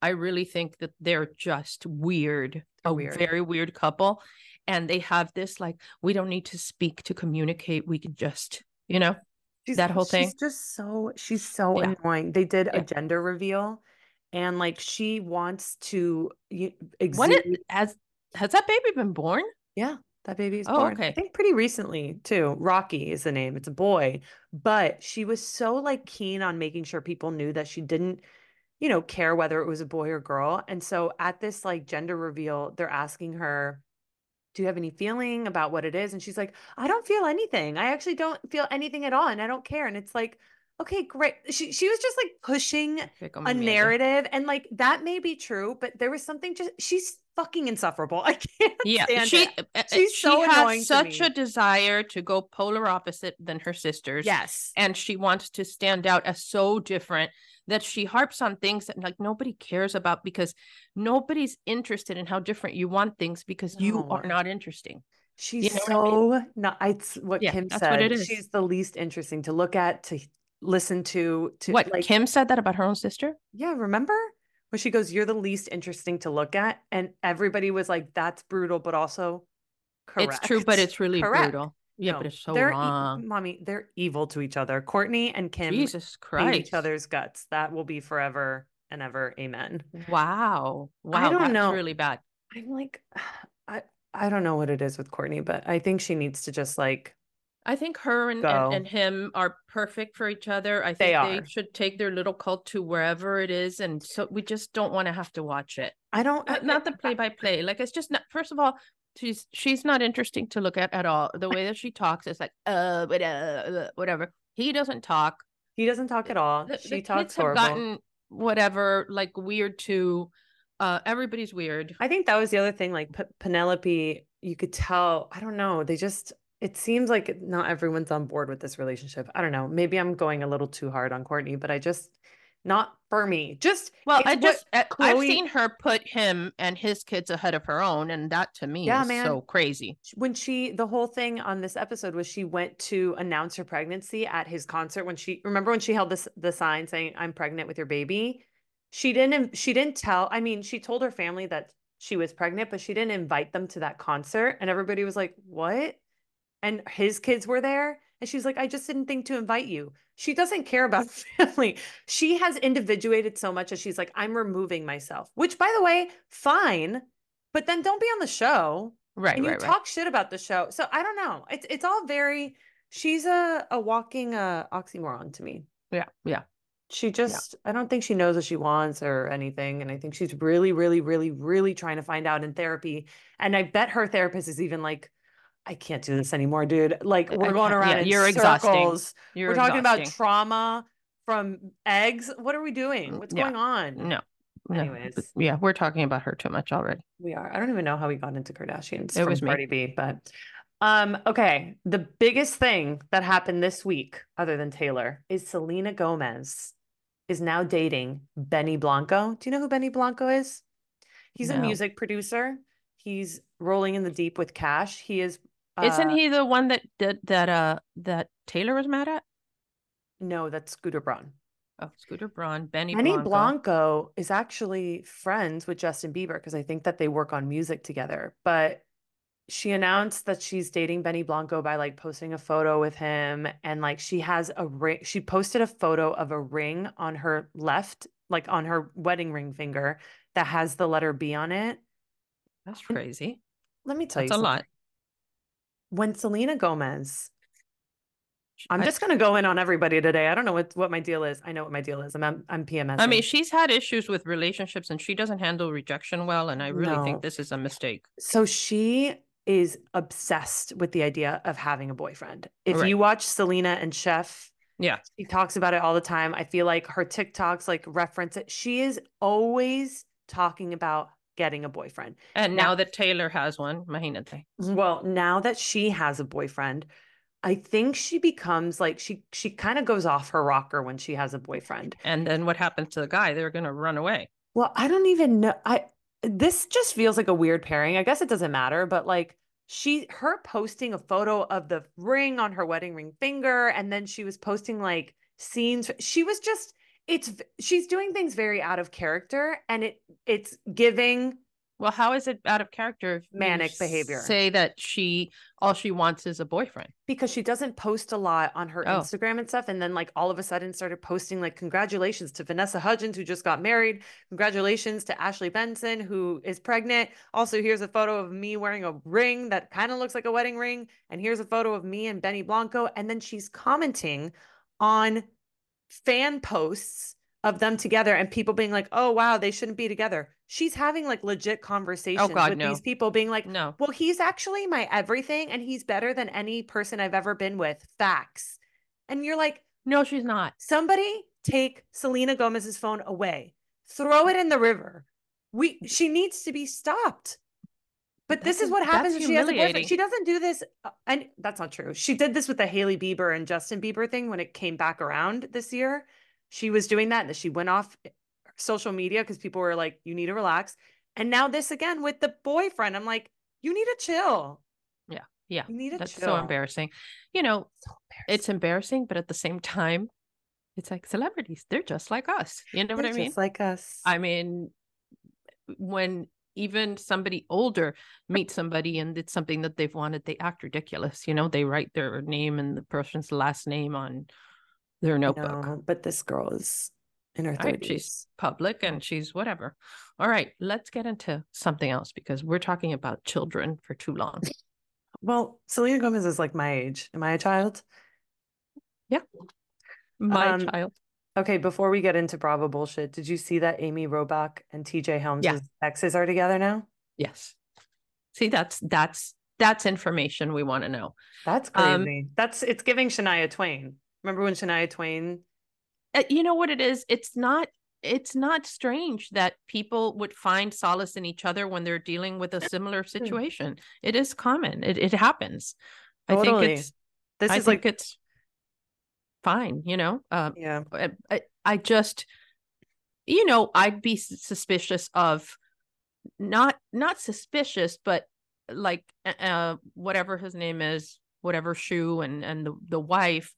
S2: I really think that they're just weird, a
S1: weird.
S2: very weird couple, and they have this like we don't need to speak to communicate. We can just, you know,
S1: She's,
S2: That whole thing.
S1: She's just so she's so
S2: Yeah.
S1: annoying. They did a gender reveal, and like she wants to you
S2: when
S1: exude.
S2: has has that baby been born?
S1: Yeah. that baby is
S2: Oh,
S1: born. I think pretty recently too. Rocky is the name. It's a boy, but she was so like keen on making sure people knew that she didn't, you know, care whether it was a boy or girl. And so at this like gender reveal, they're asking her, "Do you have any feeling about what it is?" And she's like, "I don't feel anything. I actually don't feel anything at all, and I don't care." And it's like, okay, great. She she was just like pushing
S2: Okay, como
S1: a narrative, and like that may be true, but there was something just she's fucking insufferable. I can't
S2: Yeah,
S1: stand
S2: she
S1: it.
S2: uh, uh,
S1: She's
S2: she
S1: so
S2: has such a desire to go polar opposite than her sisters.
S1: Yes.
S2: and she wants to stand out as so different that she harps on things that like nobody cares about because nobody's interested in how different you want things because you are not interesting.
S1: She's
S2: know what I mean?
S1: so not it's what
S2: Yeah,
S1: Kim said.
S2: what.
S1: She's the least interesting to look at, to listen to, to
S2: what
S1: like
S2: Kim said that about her own sister?
S1: yeah, remember? When she goes, You're the least interesting to look at. And everybody was like, That's brutal, but also correct.
S2: It's true, but it's really
S1: Correct.
S2: brutal. Yeah,
S1: No,
S2: but it's so
S1: they're e-
S2: wrong.
S1: mommy, they're evil to each other. Kourtney and Kim
S2: Jesus Christ.
S1: each other's guts. That will be forever and ever. Amen.
S2: Wow. Wow.
S1: I don't
S2: that's
S1: know.
S2: really bad.
S1: I'm like, I I don't know what it is with Kourtney, but I think she needs to just like
S2: I think her and, and, and him are perfect for each other. I think
S1: They
S2: they, should take their little cult to wherever it is. And so we just don't want to have to watch it.
S1: I don't
S2: Uh, not the play by play. Like it's just not first of all, she's she's not interesting to look at at all. The way that she talks is like uh, but, uh, uh, whatever. He doesn't talk.
S1: He doesn't talk at all.
S2: The,
S1: she
S2: the
S1: talks
S2: kids have
S1: horrible.
S2: gotten whatever like weird too. Uh, everybody's weird.
S1: I think that was the other thing. Like P- Penelope, you could tell. I don't know. They just. It seems like not everyone's on board with this relationship. I don't know. Maybe I'm going a little too hard on Kourtney, but I just not for me. Just
S2: Well, I just I- I've seen her put him and his kids ahead of her own, and that to me
S1: Yeah,
S2: is
S1: man.
S2: so crazy.
S1: when she the whole thing on this episode was she went to announce her pregnancy at his concert when she remember when she held this the sign saying I'm pregnant with your baby she didn't she didn't tell I mean she told her family that she was pregnant but she didn't invite them to that concert and everybody was like what and his kids were there and she's like I just didn't think to invite you she doesn't care about family she has individuated so much that she's like I'm removing myself which by the way fine but then don't be on the show
S2: Right,
S1: and you
S2: right, right.
S1: talk shit about the show. So I don't know. It's it's all very. She's a a walking uh, oxymoron to me.
S2: Yeah, yeah.
S1: She just I don't think she knows what she wants or anything, and I think she's really, really, really, really trying to find out in therapy. And I bet her therapist is even like, I can't do this anymore, dude. Like we're going around
S2: yeah,
S1: in
S2: you're exhausting.
S1: circles.
S2: You're
S1: we're talking about trauma from eggs. What are we doing?
S2: Mm,
S1: What's
S2: yeah.
S1: going on?
S2: no. no,
S1: Anyways.
S2: but yeah, we're talking about her too much already.
S1: We are. I don't even know how we got into Kardashians
S2: It was me.
S1: Cardi B, but um, okay. The biggest thing that happened this week, other than Taylor, is Selena Gomez is now dating Benny Blanco. Do you know who Benny Blanco is? He's a music producer. He's rolling in the deep with cash. He is.
S2: Isn't
S1: uh,
S2: he the one that that that uh that Taylor was mad at?
S1: No, that's Scooter Braun.
S2: Oh, Scooter Braun, Benny,
S1: Benny
S2: Blanco.
S1: Blanco is actually friends with Justin Bieber because I think that they work on music together. But she announced that she's dating Benny Blanco by like posting a photo with him and like she has a ring she posted a photo of a ring on her left like on her wedding ring finger that has the letter B on it.
S2: That's crazy.
S1: Let me tell
S2: That's
S1: you
S2: a
S1: something.
S2: lot.
S1: When Selena Gomez I'm
S2: I-
S1: just gonna go in on everybody today. I don't know what, what my deal is. I know what my deal is. I'm I'm, I'm PMS.
S2: I mean, she's had issues with relationships and she doesn't handle rejection well. And I really
S1: No.
S2: think this is a mistake.
S1: So she is obsessed with the idea of having a boyfriend. If
S2: Right.
S1: you watch Selena and Chef,
S2: Yeah.
S1: she talks about it all the time. I feel like her TikToks like reference it. She is always talking about getting a boyfriend.
S2: And
S1: Now-
S2: now that Taylor has one, imagínate.
S1: Well, now that she has a boyfriend, I think she becomes like she she kind of goes off her rocker when she has a boyfriend.
S2: And then what happens to the guy? They're going to run away.
S1: Well, I don't even know. I this just feels like a weird pairing. I guess it doesn't matter, but like she her posting a photo of the ring on her wedding ring finger and then she was posting like scenes. She was just it's she's doing things very out of character and it it's giving
S2: Well, how is it out of character?
S1: Manic behavior.
S2: Say that she all she wants is a boyfriend.
S1: because she doesn't post a lot on her
S2: Oh.
S1: Instagram and stuff. And then like all of a sudden started posting like congratulations to Vanessa Hudgens, who just got married. Congratulations to Ashley Benson, who is pregnant. Also, here's a photo of me wearing a ring that kind of looks like a wedding ring. And here's a photo of me and Benny Blanco. And then she's commenting on fan posts of them together and people being like, oh wow, they shouldn't be together. She's having like legit oh, conversations
S2: Oh, God,
S1: with
S2: no.
S1: these people being like,
S2: No.
S1: well, he's actually my everything and he's better than any person I've ever been with. Facts. And you're like,
S2: No, she's not.
S1: somebody take Selena Gomez's phone away. Throw it in the river. We she needs to be stopped. But this is what happens
S2: that's
S1: when she has a boyfriend. She doesn't do this uh, and that's not true. She did this with the Hailey Bieber and Justin Bieber thing when it came back around this year. She was doing that and she went off eh, social media because people were like, you need to relax. And now this again with the boyfriend. I'm like, you need to chill.
S2: Yeah. Yeah.
S1: You need to
S2: That's
S1: chill.
S2: so embarrassing. You know,
S1: So
S2: it's embarrassing, but at the same time, it's like celebrities. They're just like us. You know what
S1: They're
S2: I mean?
S1: Just like us.
S2: I mean, when even somebody older meets somebody and it's something that they've wanted, they act ridiculous. You know, they write their name and the person's last name on their notebook.
S1: know, but this girl is in her
S2: All right,
S1: 30s.
S2: she's public and she's whatever. All right, let's get into something else because we're talking about children for too long.
S1: Well, Selena Gomez is like my age. Am I a child? Yeah.
S2: My
S1: Um,
S2: child.
S1: Okay, before we get into Bravo bullshit, did you see that Amy Robach and TJ Holmes' exes are together now?
S2: Yes. See, that's that's that's information we want to know.
S1: That's
S2: Um.
S1: That's it's giving Shania Twain. Remember when Shania Twain?
S2: Uh, you know what it is? It's not it's not strange that people would find solace in each other when they're dealing with a similar situation. It is common. It it happens. I
S1: Totally.
S2: think it's
S1: This
S2: I
S1: is like
S2: it's fine, you know. Um
S1: yeah.
S2: I, I, just you know i'd be suspicious of not not suspicious but like uh, uh whatever his name is whatever shoe and and the, the wife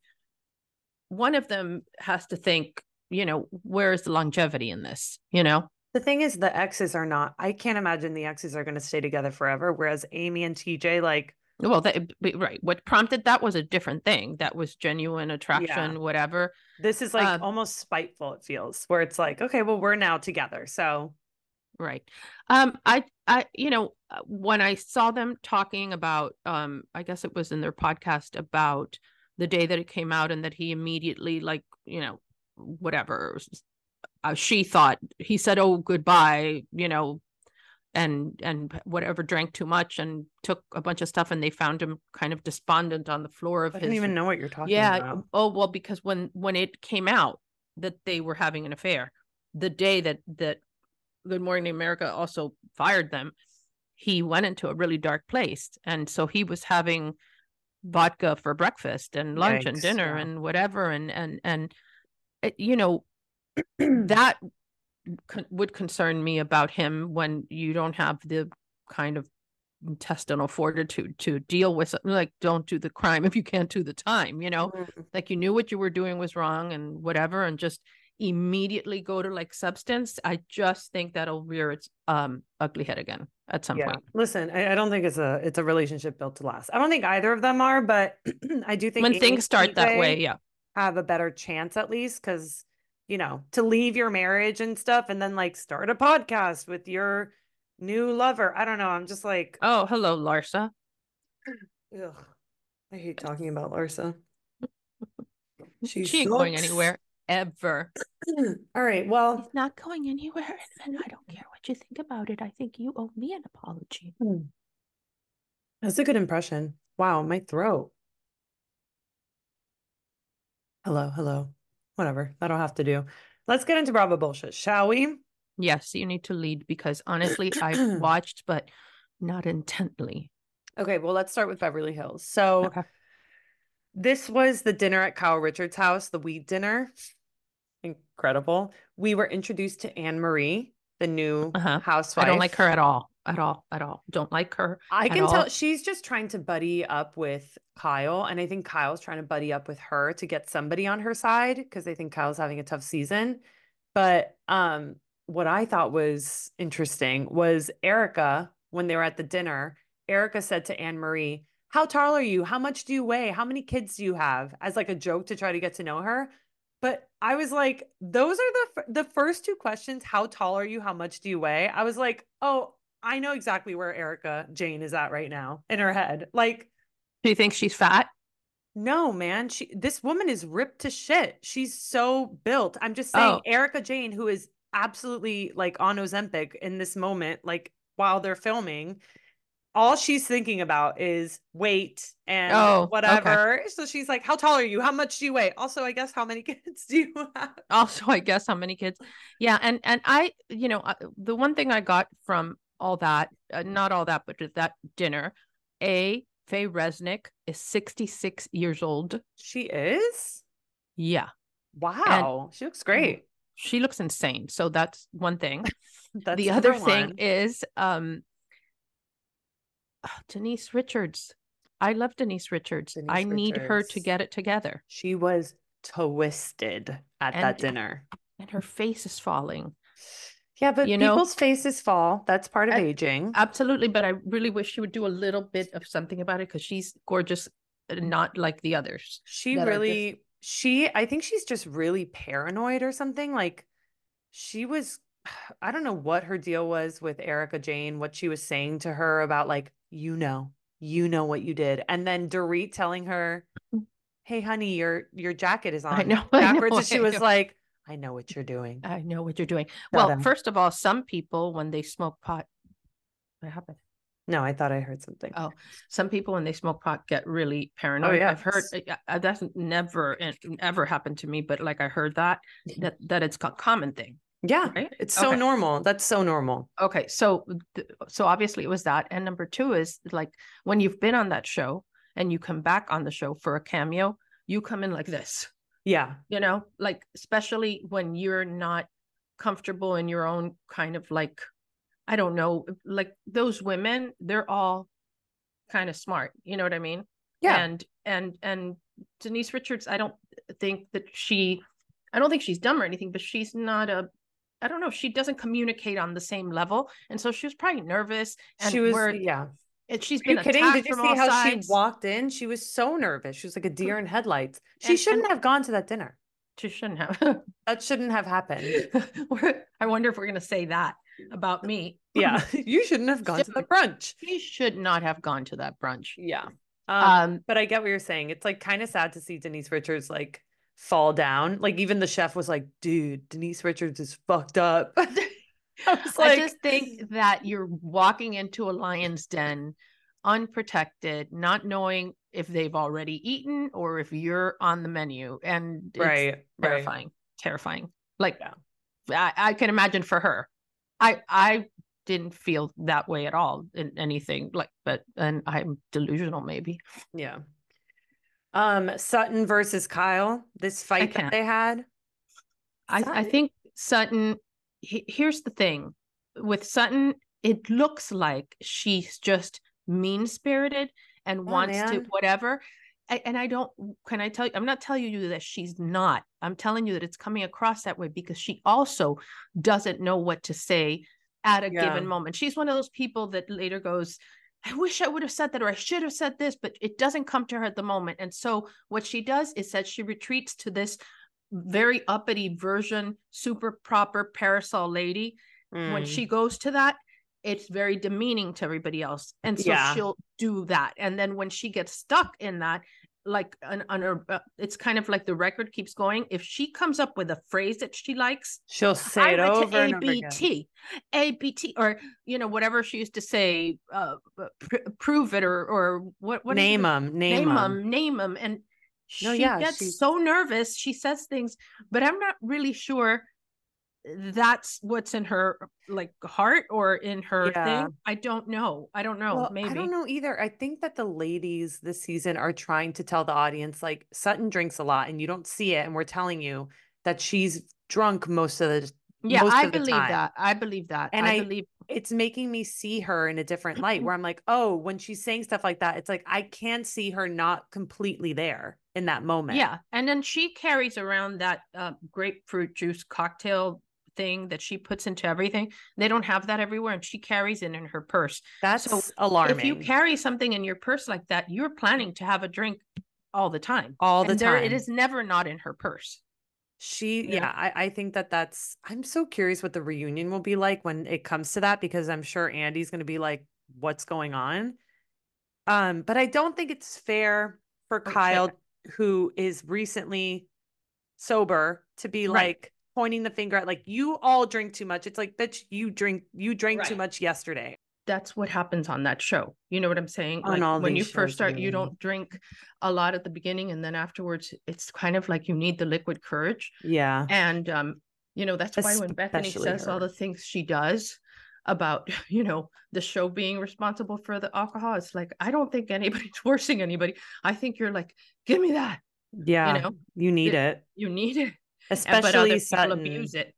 S2: one of them has to think you know where is the longevity in this you know
S1: The thing is, the exes are not. I can't imagine the exes are going to stay together forever. Whereas Amy and TJ, like,
S2: well that right what prompted that was a different thing that was genuine attraction whatever
S1: this is like
S2: Um,
S1: almost spiteful. It feels where it's like, okay, well, we're now together. So
S2: Right. Um I I you know uh, when I saw them talking about um I guess it was in their podcast about the day that it came out and that he immediately like, you know, whatever uh, she thought he said oh goodbye, you know, and and whatever drank too much and took a bunch of stuff and they found him kind of despondent on the floor of
S1: I
S2: his
S1: don't even know what you're talking
S2: yeah
S1: about.
S2: oh well because when when it came out that they were having an affair the day that that good morning america also fired them he went into a really dark place and so he was having vodka for breakfast and lunch and dinner
S1: yeah.
S2: and whatever and and and it, you know that con- would concern me about him when you don't have the kind of intestinal fortitude to deal with something like don't do the crime if you can't do the time you know
S1: Mm.
S2: like you knew what you were doing was wrong and whatever and just immediately go to like substance i just think that'll rear its um ugly head again at some
S1: yeah.
S2: point
S1: Listen, I, I don't think it's a it's a relationship built to last. I don't think either of them are, but I do think
S2: when things start that way yeah
S1: have a better chance at least because you know to leave your marriage and stuff and then like start a podcast with your new lover. I don't know. I'm just like,
S2: oh hello larsa
S1: ugh, I hate talking about Larsa. She,
S2: she ain't going anywhere ever
S1: All right. Well,
S2: He's not going anywhere, and I don't care what you think about it. I think you owe me an apology. Hmm.
S1: that's a good impression. Wow, my throat. Hello, hello. Whatever. That'll have to do. Let's get into Bravo bullshit, shall we?
S2: Yes, you need to lead because honestly, I've watched, but not intently.
S1: Okay, well, let's start with Beverly Hills. So
S2: Okay.
S1: this was the dinner at Kyle Richards' house, the weed dinner. Incredible. We were introduced to Anne Marie, the new
S2: Uh-huh.
S1: housewife.
S2: I don't like her at all, at all, at all. Don't like her.
S1: I can
S2: all.
S1: tell she's just trying to buddy up with Kyle. And I think Kyle's trying to buddy up with her to get somebody on her side because they think Kyle's having a tough season. But um, what I thought was interesting was Erika, when they were at the dinner, Erika said to Anne Marie, How tall are you? How much do you weigh? How many kids do you have? As like a joke to try to get to know her. But I was like, those are the the first two questions. How tall are you? How much do you weigh? I was like, oh, I know exactly where Erika Jayne is at right now in her head. Like,
S2: do you think she's fat?
S1: No, man. She this woman is ripped to shit. She's so built. I'm just saying, oh. Erika Jayne, who is absolutely like on Ozempic in this moment, like while they're filming, all she's thinking about is weight and oh, whatever. Okay. So she's like, How tall are you? How much do you weigh? Also, I guess how many kids do you have?
S2: Also, I guess how many kids. Yeah. And and I, you know, the one thing I got from all that, uh, not all that, but that dinner, A, Faye Resnick is 66 years old.
S1: She is?
S2: Yeah.
S1: Wow. And she looks great.
S2: She looks insane. So that's one thing. that's the other thing is um oh, Denise Richards. I love Denise Richards. Denise I need her to get it together.
S1: She was twisted at and, that dinner.
S2: And her face is falling.
S1: Yeah, but you people's know, faces fall. That's part of I, aging.
S2: Absolutely. But I really wish she would do a little bit of something about it because she's gorgeous, uh, not like the others.
S1: She really, just... she, I think she's just really paranoid or something. Like she was, I don't know what her deal was with Erika Jayne, what she was saying to her about, like, you know, you know what you did. And then Dorit telling her, mm. hey, honey, your your jacket is on. I know. Backwards. I know, and she was like, I know what you're doing.
S2: I know what you're doing. well, first of all, some people when they smoke pot, what happened?
S1: No, I thought I heard something.
S2: Oh, some people when they smoke pot get really paranoid. Oh, yeah. I've heard uh, that's never ever happened to me, but like I heard that that that it's a common thing.
S1: Yeah, right? it's so okay. normal. That's so normal.
S2: Okay, so so obviously it was that, and number two is like when you've been on that show and you come back on the show for a cameo, you come in like this.
S1: Yeah.
S2: You know, like especially when you're not comfortable in your own kind of like, I don't know, like those women, they're all kind of smart. You know what I mean?
S1: Yeah.
S2: And and and Denise Richards, I don't think that she I don't think she's dumb or anything, but she's not a I don't know, she doesn't communicate on the same level. And so she was probably nervous. And
S1: she was yeah.
S2: And she's been kidding? Did you see how sides.
S1: she walked in? She was so nervous. She was like a deer in headlights. She and, shouldn't and, have gone to that dinner.
S2: She shouldn't have.
S1: that shouldn't have happened.
S2: I wonder if we're going to say that about me.
S1: Yeah, you shouldn't have gone to the brunch.
S2: She should not have gone to that brunch.
S1: Yeah. Um, um but I get what you're saying. It's like kind of sad to see Denise Richards like fall down. Like even the chef was like, "Dude, Denise Richards is fucked up."
S2: I, like, I just think that you're walking into a lion's den unprotected, not knowing if they've already eaten or if you're on the menu. And right, terrifying, right. terrifying. Like yeah. I, I can imagine for her. I I didn't feel that way at all in anything like but and I'm delusional maybe.
S1: Yeah. Um Sutton versus Kyle, this fight that they had.
S2: I, I think Sutton he, here's the thing with Sutton, it looks like she's just mean spirited and oh, wants man. to whatever. I, and I don't, can I tell you, I'm not telling you that she's not. I'm telling you that it's coming across that way because she also doesn't know what to say at a yeah. given moment. She's one of those people that later goes, I wish I would have said that or I should have said this, but it doesn't come to her at the moment. And so what she does is that she retreats to this very uppity version, super proper parasol lady. Mm. When she goes to that, it's very demeaning to everybody else. And so yeah. she'll do that. And then when she gets stuck in that, like on, on her, uh, it's kind of like the record keeps going. If she comes up with a phrase that she likes,
S1: she'll say it over and over
S2: again. ABT, or you know whatever she used to say, uh, pr- prove it or or what? what
S1: name them, name, them,
S2: name them, and she yeah, gets she... so nervous. She says things, but I'm not really sure that's what's in her like heart or in her yeah. thing. I don't know. I don't know. Well, Maybe
S1: I don't know either. I think that the ladies this season are trying to tell the audience like Sutton drinks a lot and you don't see it, and we're telling you that she's drunk most of the
S2: yeah. I believe that. I believe that.
S1: And I,
S2: I believe
S1: it's making me see her in a different light where I'm like, oh, when she's saying stuff like that, it's like I can see her not completely there in that moment.
S2: Yeah. And then she carries around that uh, grapefruit juice cocktail thing that she puts into everything. They don't have that everywhere, and she carries it in her purse.
S1: That's
S2: So,
S1: alarming.
S2: If you carry something in your purse like that, you're planning to have a drink all the time.
S1: all the
S2: and there,
S1: time.
S2: it is never not in her purse.
S1: She,
S2: Yeah.
S1: yeah, I, I think that that's, I'm so curious what the reunion will be like when it comes to that because I'm sure Andy's going to be like, what's going on? Um, but I don't think it's fair for
S2: Okay.
S1: Kyle, who is recently sober, to be
S2: Right.
S1: like pointing the finger at like, you all drink too much. It's like, bitch, you drink, you drank too much yesterday.
S2: That's what happens on that show. You know what I'm saying?
S1: On
S2: Like
S1: all
S2: when you first start, you don't drink a lot at the beginning, and then afterwards, it's kind of like you need the liquid courage.
S1: Yeah.
S2: And um, you know, that's why when Bethenny
S1: Especially
S2: says all the things she does about, you know, the show being responsible for the alcohol, it's like I don't think anybody's forcing anybody. I think you're like, give me that.
S1: Yeah.
S2: You know,
S1: you need it.
S2: you need it. and-
S1: Especially
S2: but other people abuse it.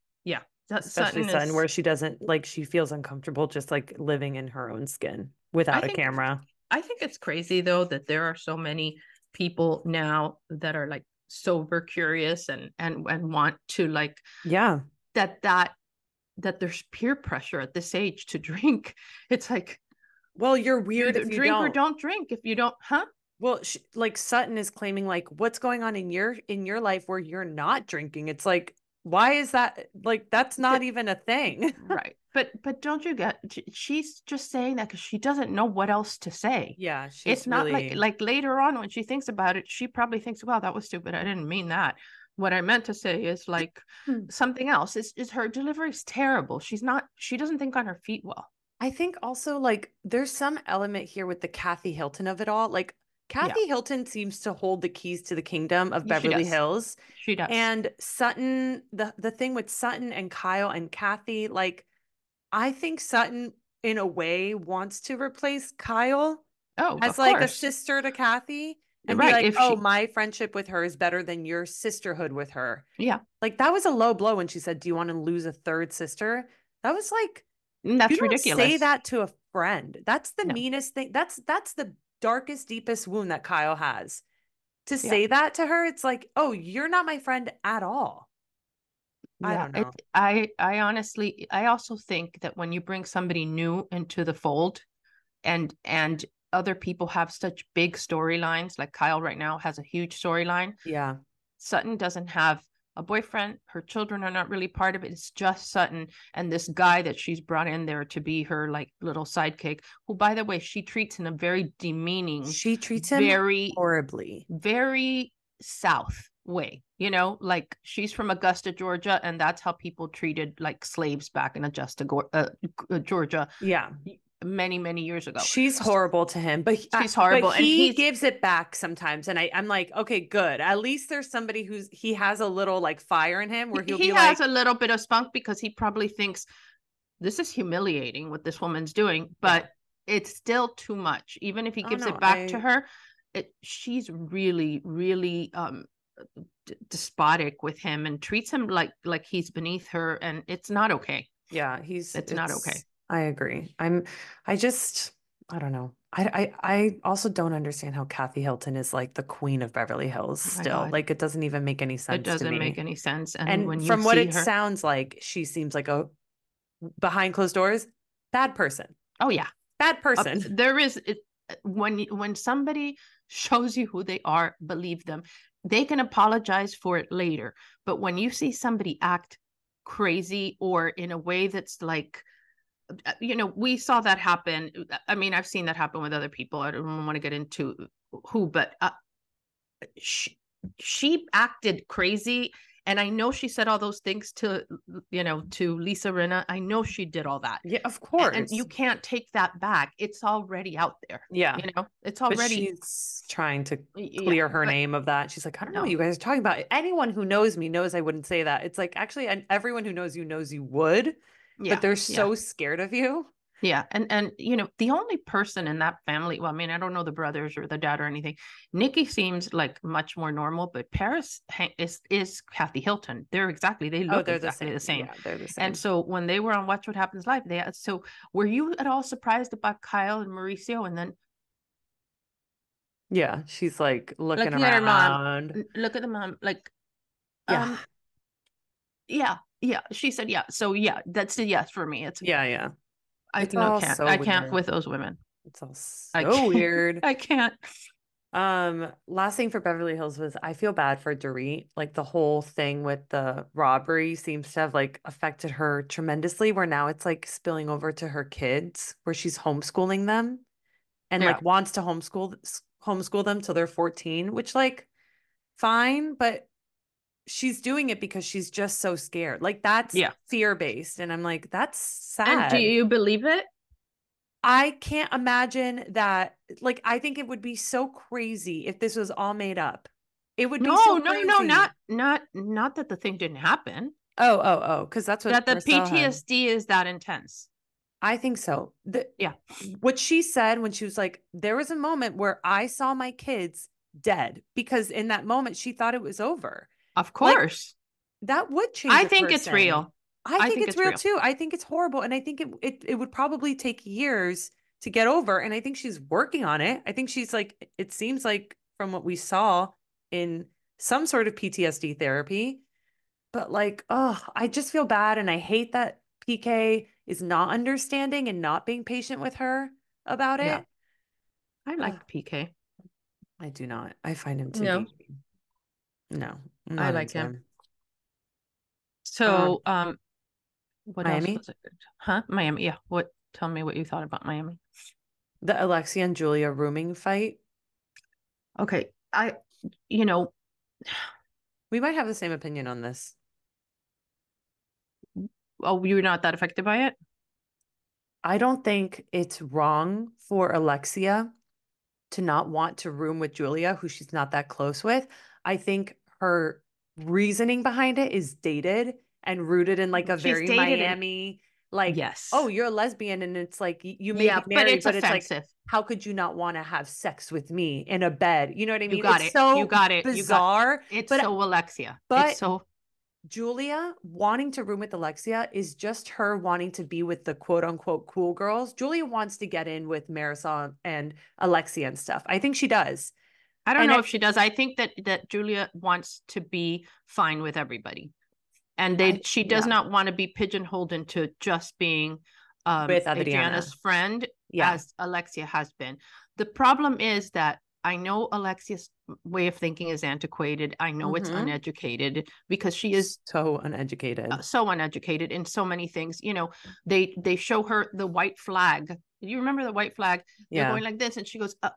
S1: Especially
S2: Sutton
S1: Sutton,
S2: is-
S1: where she doesn't like she feels uncomfortable just like living in her own skin without a
S2: think-
S1: camera.
S2: I think it's crazy though that there are so many people now that are like sober curious and and and want to like
S1: Yeah.
S2: that that that there's peer pressure at this age to drink. It's like
S1: Well, you're weird if you
S2: drink
S1: don't.
S2: or don't drink. If you don't, huh?
S1: Well, sh like Sutton is claiming like what's going on in your in your life where you're not drinking. It's like why is that like that's not even a thing.
S2: right. But but don't you get? She's just saying that because she doesn't know what else to say.
S1: yeah, she's
S2: it's not
S1: really-
S2: like like later on when she thinks about it, she probably thinks, "Well, that was stupid. I didn't mean that." What I meant to say is like
S1: Hmm.
S2: something else. Is is her delivery is terrible. She's not. She doesn't think on her feet well.
S1: I think also like there's some element here with the Kathy Hilton of it all. Like Kathy Hilton seems to hold the keys to the kingdom of
S2: Yeah, she
S1: Beverly. Hills.
S2: She does.
S1: And Sutton, the the thing with Sutton and Kyle and Kathy, like I think Sutton in a way wants to replace Kyle
S2: oh,
S1: as like a sister to Kathy. And
S2: Right,
S1: be like,
S2: if
S1: oh,
S2: she-
S1: my friendship with her is better than your sisterhood with her.
S2: Yeah.
S1: Like that was a low blow when she said, Do you want to lose a third sister? That was like
S2: mm, that's
S1: you don't
S2: ridiculous.
S1: say that to a friend. That's the
S2: No.
S1: meanest thing. That's that's the darkest, deepest wound that Kyle has. To
S2: Yeah.
S1: say that to her, it's like, oh, you're not my friend at all. I
S2: Yeah,
S1: don't
S2: it-
S1: know.
S2: I I honestly I also think that when you bring somebody new into the fold and and other people have such big storylines like Kyle right now has a huge storyline
S1: Yeah.
S2: Sutton doesn't have a boyfriend her children are not really part of it it's just Sutton and this guy that she's brought in there to be her like little sidekick who by the way she treats in a very demeaning
S1: She treats him
S2: very
S1: horribly.
S2: very south way you know like she's from augusta georgia and that's how people treated like slaves back in augusta uh, georgia
S1: Yeah.
S2: Many many years ago
S1: She's horrible to him, but he-
S2: She's horrible,
S1: But
S2: and
S1: he gives it back sometimes, and I, I'm like, okay, good. At least there's somebody who's he has a little like fire in him where he'll
S2: he
S1: be
S2: has
S1: like,
S2: a little bit of spunk because he probably thinks this is humiliating what this woman's doing but it's still too much even if he
S1: Oh,
S2: gives
S1: no,
S2: it back to her it, she's really really um d- despotic with him and treats him like like he's beneath her and it's not okay
S1: yeah, he's
S2: It's not okay.
S1: I agree. I'm. I just. I don't know. I, I I also don't understand how Kathy Hilton is like the queen of Beverly Hills
S2: Oh
S1: still.
S2: God.
S1: Like it doesn't even make any sense.
S2: it doesn't make any sense and,
S1: And
S2: when you
S1: from what it
S2: her
S1: sounds like, she seems like a behind closed doors bad person.
S2: oh yeah
S1: Bad
S2: Uh,
S1: person.
S2: there is it, when when somebody shows you who they are believe them they can apologize for it later but when you see somebody act crazy or in a way that's like uh, you know we saw that happen i mean i've seen that happen with other people i don't want to get into who but uh, she, she acted crazy and i know she said all those things to you know to lisa Rinna. i know she did all that
S1: yeah, of course.
S2: and you can't take that back it's already out there
S1: yeah.
S2: you know it's already
S1: she's trying to
S2: y- yeah,
S1: clear her
S2: but-
S1: name of that. She's like, I don't know what you guys are talking about. Anyone who knows me knows I wouldn't say that. It's like actually, and everyone who knows you knows you would,
S2: yeah,
S1: but they're
S2: yeah,
S1: so scared of you.
S2: yeah and and you know the only person in that family well i mean i don't know the brothers or the dad or anything nikki seems like much more normal but paris is is kathy hilton they're exactly they look
S1: oh, they're
S2: exactly the same,
S1: Yeah, they're the same.
S2: And so when they were on Watch What Happens Live, they so were you at all surprised about Kyle and Mauricio? And then
S1: yeah, she's like looking
S2: Looking at her mom. look at the mom, like,
S1: Yeah.
S2: um, yeah, yeah, she said yeah. So yeah, that's a yes for me. It's
S1: Yeah, yeah.
S2: I
S1: It's
S2: no, can't.
S1: so
S2: I can't
S1: weird.
S2: with those women.
S1: It's all
S2: I
S1: so
S2: can't.
S1: weird.
S2: I can't.
S1: Um, last thing for Beverly Hills was I feel bad for Dorit. Like the whole thing with the robbery seems to have like affected her tremendously, where now it's like spilling over to her kids, where she's homeschooling them and
S2: Yeah.
S1: like wants to homeschool homeschool them till they're 14, which like fine, but she's doing it because she's just so scared. Like that's
S2: Yeah.
S1: fear-based. And I'm like, that's sad.
S2: And do you believe it?
S1: I can't imagine that. Like, I think it would be so crazy if this was all made up. It would be
S2: No,
S1: so
S2: no, no, not not not that the thing didn't happen.
S1: Oh, oh, oh, because that's what
S2: That the
S1: Marcel had.
S2: PTSD is that intense.
S1: I think so. The,
S2: Yeah.
S1: What she said when she was like, there was a moment where I saw my kids dead because in that moment she thought it was over.
S2: Of
S1: Like,
S2: course.
S1: That would change.
S2: I think it's real.
S1: I think, it's, real, too. I think it's horrible. And I think it, it it would probably take years to get over. And I think she's working on it. I think she's like, it seems like from what we saw in some sort of PTSD therapy. But like, oh, I just feel bad. And I hate that PK is not understanding and not being patient with her about it.
S2: Yeah. I like PK.
S1: I do not. I find him to
S2: No.
S1: be no. I'm
S2: I like him. So um what
S1: Miami?
S2: else was it? Huh? Miami. Yeah. What tell me what you thought about Miami.
S1: The Alexia and Julia rooming fight.
S2: Okay. I you know,
S1: We might have the same opinion on this.
S2: oh, you're not that affected by it?
S1: I don't think it's wrong for Alexia to not want to room with Julia, who she's not that close with. I think her reasoning behind it is dated and rooted in like a
S2: She's
S1: very Miami, like, oh,
S2: yes.
S1: oh, you're a lesbian, and it's like you may
S2: yeah,
S1: be married,
S2: but it's
S1: but it's like,
S2: offensive.
S1: how could you not want to have sex with me in a bed? You know what I mean?
S2: you got
S1: it's
S2: it.
S1: so
S2: you got it. You got
S1: bizarre.
S2: it's
S1: but-
S2: so Alexia.
S1: but-
S2: it's so
S1: Julia wanting to room with Alexia is just her wanting to be with the quote unquote cool girls. Julia wants to get in with Marysol and Alexia and stuff. I think she does.
S2: I don't
S1: And
S2: know
S1: I-
S2: if she does. I think that that Julia wants to be fine with everybody, and they
S1: I-
S2: she does
S1: yeah.
S2: not want to be pigeonholed into just being um,
S1: With
S2: Adriana's friend,
S1: Yeah.
S2: as Alexia has been. The problem is that I know Alexia's way of thinking is antiquated. I know it's
S1: Mhm.
S2: uneducated because she is
S1: so uneducated.
S2: uh, so uneducated in so many things. You know, they they show her the white flag. You remember the white flag? They're
S1: yeah.
S2: going like this, and she goes, uh,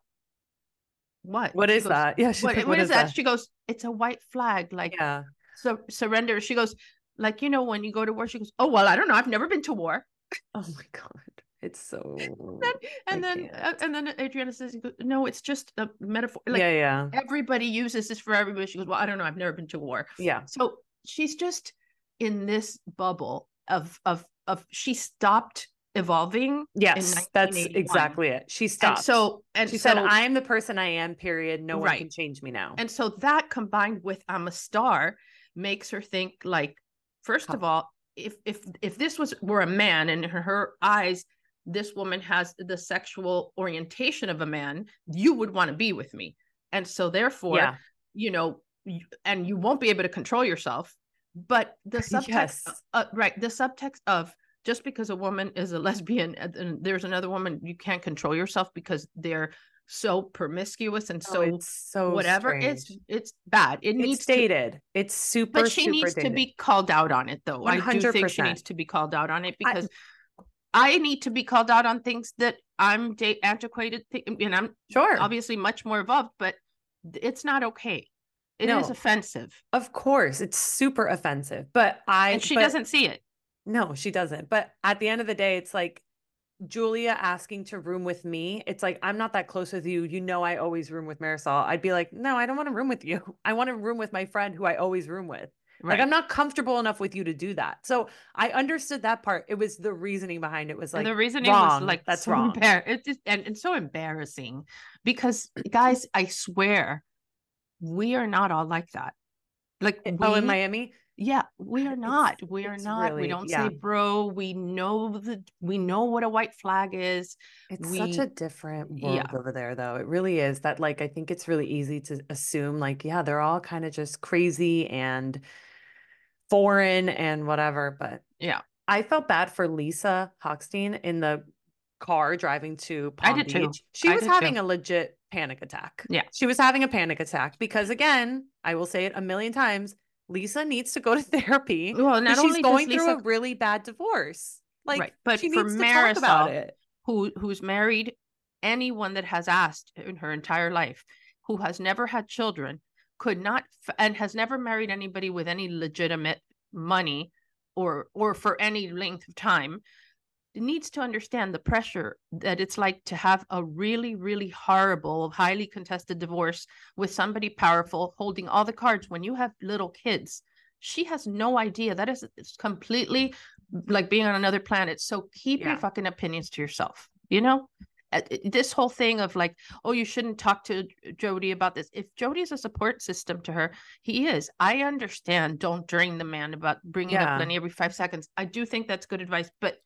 S2: "What?
S1: What is
S2: goes,
S1: that? Yeah. she's
S2: what,
S1: like,
S2: what is that? She goes, it's a white flag, like
S1: Yeah.
S2: so surrender. She goes, like, you know, when you go to war, she goes, oh, well, I don't know. I've never been to war.
S1: Oh my God. It's so.
S2: And
S1: I
S2: then, uh, and then Adriana says, no, it's just a metaphor. Like
S1: yeah. Yeah.
S2: everybody uses this for everybody. She goes, well, I don't know. I've never been to war.
S1: Yeah.
S2: So she's just in this bubble of, of, of, she stopped evolving.
S1: Yes. That's exactly it. She
S2: And
S1: stopped.
S2: so, and
S1: she
S2: so,
S1: said, I am the person I am, period. No one
S2: Right.
S1: can change me now.
S2: And so that combined with I'm a star makes her think like, first
S1: How-
S2: of all, if if if this was were a man and in her, her eyes, this woman has the sexual orientation of a man, you would want to be with me. And so therefore,
S1: yeah.
S2: you know, and you won't be able to control yourself. But the subtext,
S1: Yes.
S2: uh, right, the subtext of just because a woman is a lesbian uh, and and there's another woman, you can't control yourself because they're so promiscuous and
S1: Oh,
S2: so
S1: it's so
S2: whatever it's
S1: strange.
S2: it's bad it
S1: it's
S2: needs to
S1: dated. It's super.
S2: but she
S1: super
S2: needs to be called out on it though i do think she needs to be called out on it because i, need to be called out on things that i'm da- antiquated thi- and i'm
S1: sure.
S2: obviously much more evolved but it's not okay It is
S1: No.
S2: offensive
S1: Of course, it's super offensive, but I
S2: and she
S1: but-
S2: doesn't see it
S1: No, she doesn't. But at the end of the day, it's like Julia asking to room with me. It's like I'm not that close with you. You know, I always room with Marysol. I'd be like, no, I don't want to room with you. I want to room with my friend who I always room with.
S2: right
S1: Like I'm not comfortable enough with you to do that. So I understood that part. It was the reasoning behind it was
S2: and
S1: like
S2: the reasoning
S1: wrong.
S2: was like
S1: That's
S2: so
S1: wrong.
S2: embar- it's just, and it's so embarrassing because guys i swear we are not all like that like we,
S1: oh in Miami.
S2: Yeah, we are
S1: It's-
S2: not. We are
S1: it's
S2: not. we don't
S1: yeah.
S2: say bro. We know the we know what a white flag is.
S1: It's such a different world
S2: yeah.
S1: over there, though. It really is that, like, I think it's really easy to assume, like, yeah, they're all kind of just crazy and foreign and whatever. But
S2: Yeah.
S1: I felt bad for Lisa Hochstein in the car driving to
S2: I
S1: Palm
S2: did too.
S1: Beach. She
S2: I
S1: was
S2: did too.
S1: having a legit panic attack.
S2: Yeah.
S1: She was having a panic attack because again, I will say it a million times, Lisa needs to go to therapy.
S2: Well, not only
S1: she's
S2: does
S1: going through a really bad divorce. Like
S2: Right, but
S1: she
S2: for
S1: needs to talk about it.
S2: who who's married anyone that has asked in her entire life who has never had children could not f- and has never married anybody with any legitimate money or or for any length of time needs to understand the pressure that it's like to have a really really horrible highly contested divorce with somebody powerful holding all the cards when you have little kids. She has no idea. That is it's completely like being on another planet. So keep
S1: Yeah.
S2: your fucking opinions to yourself you know? Uh, this whole thing of like oh you shouldn't talk to jody about this. If jody is a support system to her he is. I understand don't drain the man about bringing
S1: Yeah.
S2: up lenny every five seconds. I do think that's good advice but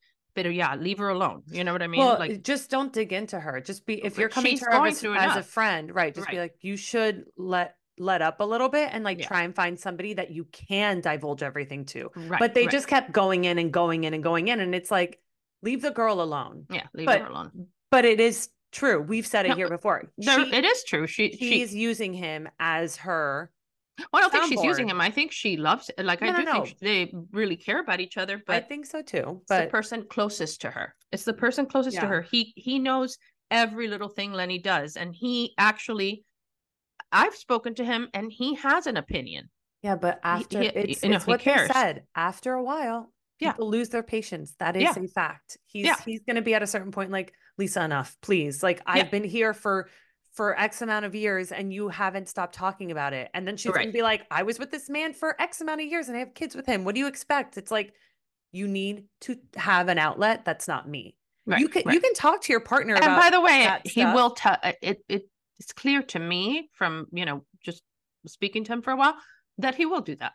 S2: but yeah leave her alone you know what i mean
S1: well,
S2: like
S1: just don't dig into her. Just be if you're coming to her as, as a friend, right? Just be like, you should let let up a little bit and like
S2: Yeah.
S1: try and find somebody that you can divulge everything to.
S2: right
S1: but they
S2: right.
S1: just kept going in and going in and going in, and it's like, leave the girl alone.
S2: yeah leave
S1: but
S2: her alone
S1: But it is true. We've said it
S2: No,
S1: here before.
S2: There-
S1: She-
S2: it is true she
S1: she's
S2: she
S1: using him as her.
S2: Well, i don't think she's using him i think she loves like i
S1: No, no,
S2: do
S1: no.
S2: think they really care about each other but
S1: I think so too.
S2: it's the person closest to her. It's the person closest to her. He he knows every little thing Lenny does, and he actually, I've spoken to him, and he has an opinion.
S1: yeah, but after
S2: he-
S1: it's,
S2: you know,
S1: it's
S2: he
S1: what
S2: cares.
S1: they said. After a while,
S2: Yeah.
S1: people lose their patience. That is
S2: Yeah.
S1: a fact. He's
S2: Yeah.
S1: he's gonna be at a certain point like, Lisa, enough, please. Like
S2: Yeah.
S1: I've been here for for X amount of years and you haven't stopped talking about it. And then she's
S2: Right.
S1: gonna be like, I was with this man for X amount of years and I have kids with him. What do you expect? It's like you need to have an outlet that's not me.
S2: Right,
S1: you can
S2: right.
S1: you can talk to your partner
S2: and by the way, he
S1: stuff.
S2: will tell uh, it. It it's clear to me from you know just speaking to him for a while that he will do that.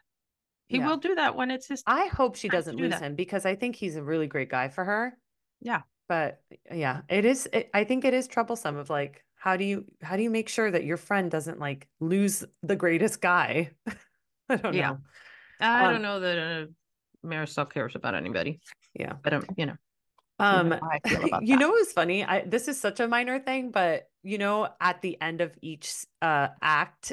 S2: He
S1: Yeah.
S2: will do that when it's his.
S1: I hope she doesn't
S2: do
S1: lose
S2: that.
S1: him because I think he's a really great guy for her.
S2: Yeah.
S1: But yeah, it is. It, I think it is troublesome. Of like, how do you how do you make sure that your friend doesn't like lose the greatest guy? I don't
S2: Yeah.
S1: know.
S2: I
S1: um,
S2: don't know that uh, Marysol cares about anybody,
S1: Yeah.
S2: but um, you know,
S1: Um,
S2: know how I feel about
S1: you
S2: that.
S1: know what was funny? I this is such a minor thing, but you know, at the end of each uh act,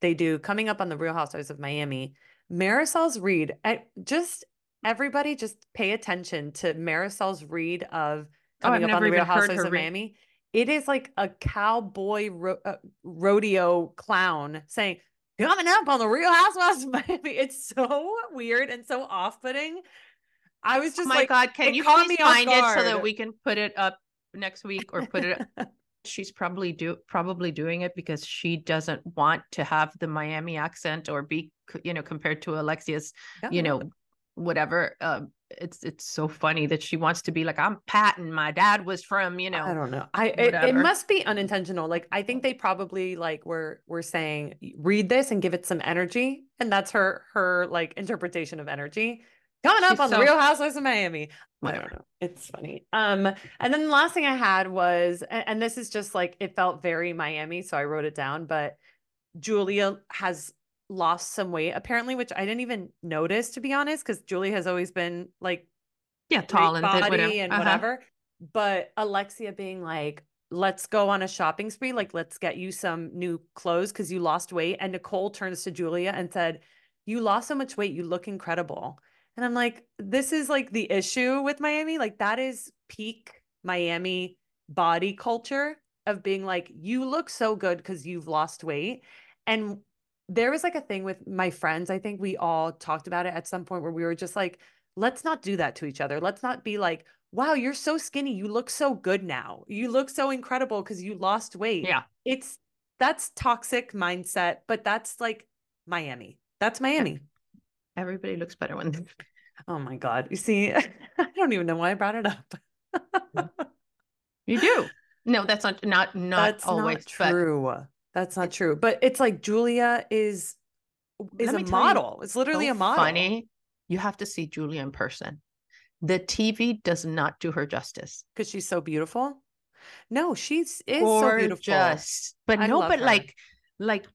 S1: they do coming up on the Real Housewives of Miami. Marysol's read. I just everybody just pay attention to Marysol's read of
S2: Oh,
S1: coming up on the Real Housewives of
S2: read.
S1: Miami. It is like a cowboy ro- uh, rodeo clown saying, "Coming up on the Real Housewives of Miami." It's so weird and so off-putting. I was
S2: oh
S1: just
S2: my
S1: like,
S2: God, can you please
S1: me off
S2: find it so that we can put it up next week or put it? She's probably do probably doing it because she doesn't want to have the Miami accent or be you know compared to Alexia's you know whatever. Um, it's it's so funny that she wants to be like I'm Patton. My dad was from you know
S1: I don't know. I it, it must be unintentional. Like I think they probably like were were saying read this and give it some energy, and that's her her like interpretation of energy. Coming up
S2: She's
S1: on the Real Housewives of Miami. I don't know. It's funny. Um, and then the last thing I had was, a- and this is just like it felt very Miami, so I wrote it down. But Julia has lost some weight apparently, which I didn't even notice to be honest, because Julie has always been like
S2: yeah tall and
S1: body
S2: whatever.
S1: and
S2: Uh-huh.
S1: whatever. But Alexia being like, let's go on a shopping spree, like let's get you some new clothes because you lost weight. And Nicole turns to Julia and said, You lost so much weight, you look incredible. And I'm like, this is like the issue with Miami. Like that is peak Miami body culture of being like, you look so good because you've lost weight. And there was like a thing with my friends. I think we all talked about it at some point where we were just like, let's not do that to each other. Let's not be like, wow, you're so skinny. You look so good now. You look so incredible because you lost weight.
S2: Yeah.
S1: It's that's toxic mindset, but that's like Miami. That's Miami.
S2: Everybody looks better when
S1: Oh my God. You see, I don't even know why I brought it up.
S2: you do. No, that's not not not
S1: That's
S2: always
S1: not
S2: but
S1: true. That's not true. But it's like Julia is is a
S2: me tell you,
S1: model. It's literally
S2: so
S1: a model.
S2: Funny, you have to see Julia in person. The TV does not do her justice.
S1: because she's so beautiful. No, she's is so beautiful.
S2: Gorgeous. But
S1: I
S2: no, but
S1: her.
S2: like, like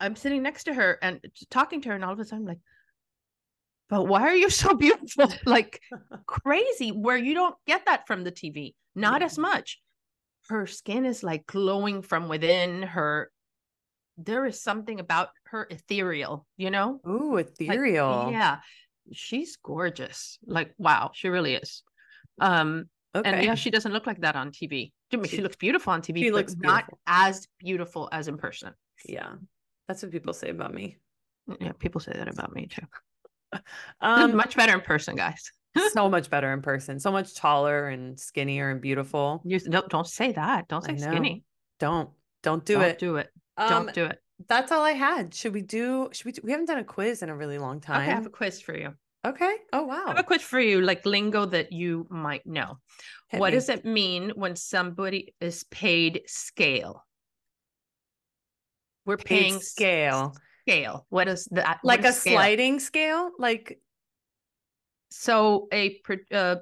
S2: I'm sitting next to her and talking to her, and all of a sudden, I'm like, but why are you so beautiful? like crazy, where you don't get that from the TV, not
S1: Yeah.
S2: as much. Her skin is like glowing from within. Her, there is something about her ethereal, you know?
S1: Ooh,
S2: Like,
S1: ethereal.
S2: yeah, she's gorgeous. Like, wow, she really is. Um,
S1: Okay.
S2: and yeah, she doesn't look like that on TV. I mean, she,
S1: She-
S2: looks beautiful on TV,
S1: she
S2: but
S1: looks
S2: not as beautiful as in person.
S1: yeah. That's what people say about me.
S2: Yeah, people say that about me too.
S1: Um,
S2: much better in person, guys.
S1: so much better in person. So much taller and skinnier and beautiful.
S2: You don't don't say that. Don't say skinny.
S1: Don't don't do
S2: don't
S1: it.
S2: do it.
S1: Um,
S2: don't do it.
S1: That's all I had. Should we do? Should we? Do, we haven't done a quiz in a really long
S2: Okay, I have a quiz for you.
S1: Okay. Oh wow.
S2: I have a quiz for you, like lingo that you might know.
S1: Hit
S2: what
S1: me.
S2: does it mean when somebody is paid scale? We're
S1: Paid
S2: paying
S1: scale,
S2: scale. What is that?
S1: like a
S2: scale?
S1: sliding scale, like
S2: So a uh,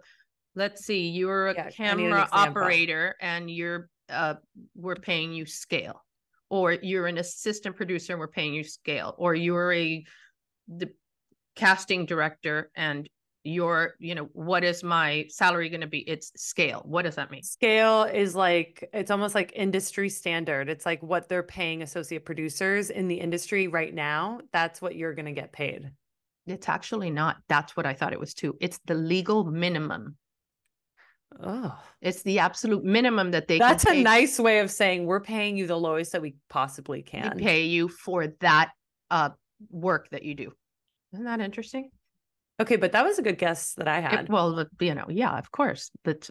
S2: let's see, you're a
S1: Yeah, need an
S2: camera operator and you're uh we're paying you scale. Or you're an assistant producer and we're paying you scale. Or you're a the casting director and you're, you know, what is my salary going to be? It's scale. What does that mean?
S1: scale is like it's almost like industry standard. It's like what they're paying associate producers in the industry right now. That's what you're going to get paid.
S2: It's actually not. That's what I thought it was too. It's the legal minimum.
S1: Oh,
S2: It's the absolute minimum that they
S1: that's
S2: can
S1: a nice way of saying we're paying you the lowest that we possibly can.
S2: pay you for that uh work that you do. Isn't that interesting?
S1: Okay, but that was a good guess that I
S2: It-
S1: had.
S2: well, you know, yeah, of course. But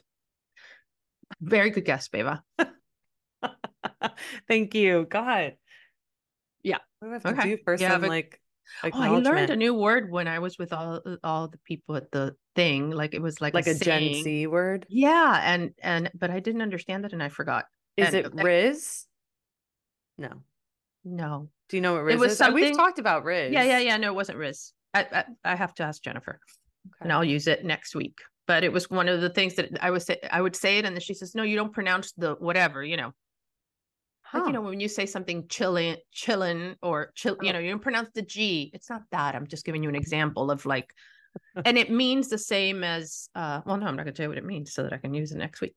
S2: very good guess, Beba.
S1: Thank you. God.
S2: Yeah.
S1: What do I have to
S2: Okay.
S1: do for
S2: Yeah,
S1: some
S2: but-
S1: like
S2: Oh, I learned a new word when I was with all all the people at the thing. Like it was like
S1: like a Gen. Z word?
S2: Yeah, and and but I didn't understand it and I forgot.
S1: Is
S2: And-
S1: it Rizz? No.
S2: No.
S1: Do you know what Rizz
S2: was
S1: is? Uh, We've talked about Rizz.
S2: Yeah, yeah, yeah. No, it wasn't Rizz. I I, I have to ask Jennifer. and I'll use it next week. But it was one of the things that I was say I would say it, and then she says, "No, you don't pronounce the whatever." You know, like you know when you say something chilling, chilling, or chill, you
S1: Oh.
S2: know, you don't pronounce the G. It's not that. I'm just giving you an example of like, and it means the same as. uh Well, no, I'm not going to tell you what it means so that I can use it next week.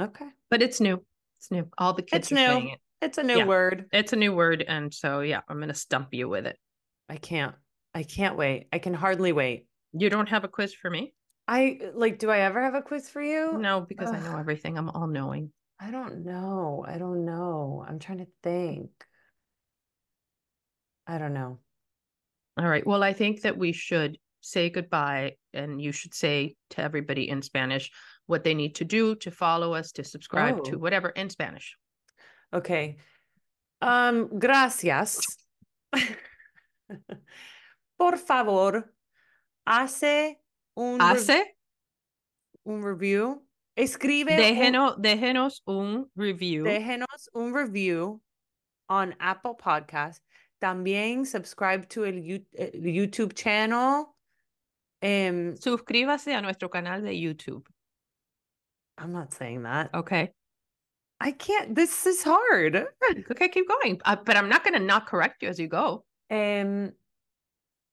S1: Okay.
S2: But it's new. It's new. All the kids
S1: It's
S2: are saying
S1: new.
S2: it.
S1: It's a new
S2: Yeah.
S1: word.
S2: It's a new word, and so yeah, I'm going to stump you with it.
S1: I can't. I can't wait. I can hardly wait.
S2: You don't have a quiz for me?
S1: I like, do I ever have a quiz for you?
S2: No, because I know everything. I'm all knowing.
S1: I don't know. I don't know. I'm trying to think. I don't know.
S2: All right. Well, I think that we should say goodbye and you should say to everybody in Spanish what they need to do to follow us, to subscribe to
S1: Oh.
S2: whatever in Spanish.
S1: Okay. Um, gracias. Por favor, hace un,
S2: Hace,
S1: un review. Escribe un-
S2: déjenos, déjenos un review.
S1: déjenos un review on Apple Podcast. También subscribe to el, You- el YouTube channel. Um,
S2: Suscríbase a nuestro canal de YouTube.
S1: I'm not saying that.
S2: Okay.
S1: I can't. This is hard.
S2: Okay, keep going. Uh, but I'm not going to not correct you as you go.
S1: Um,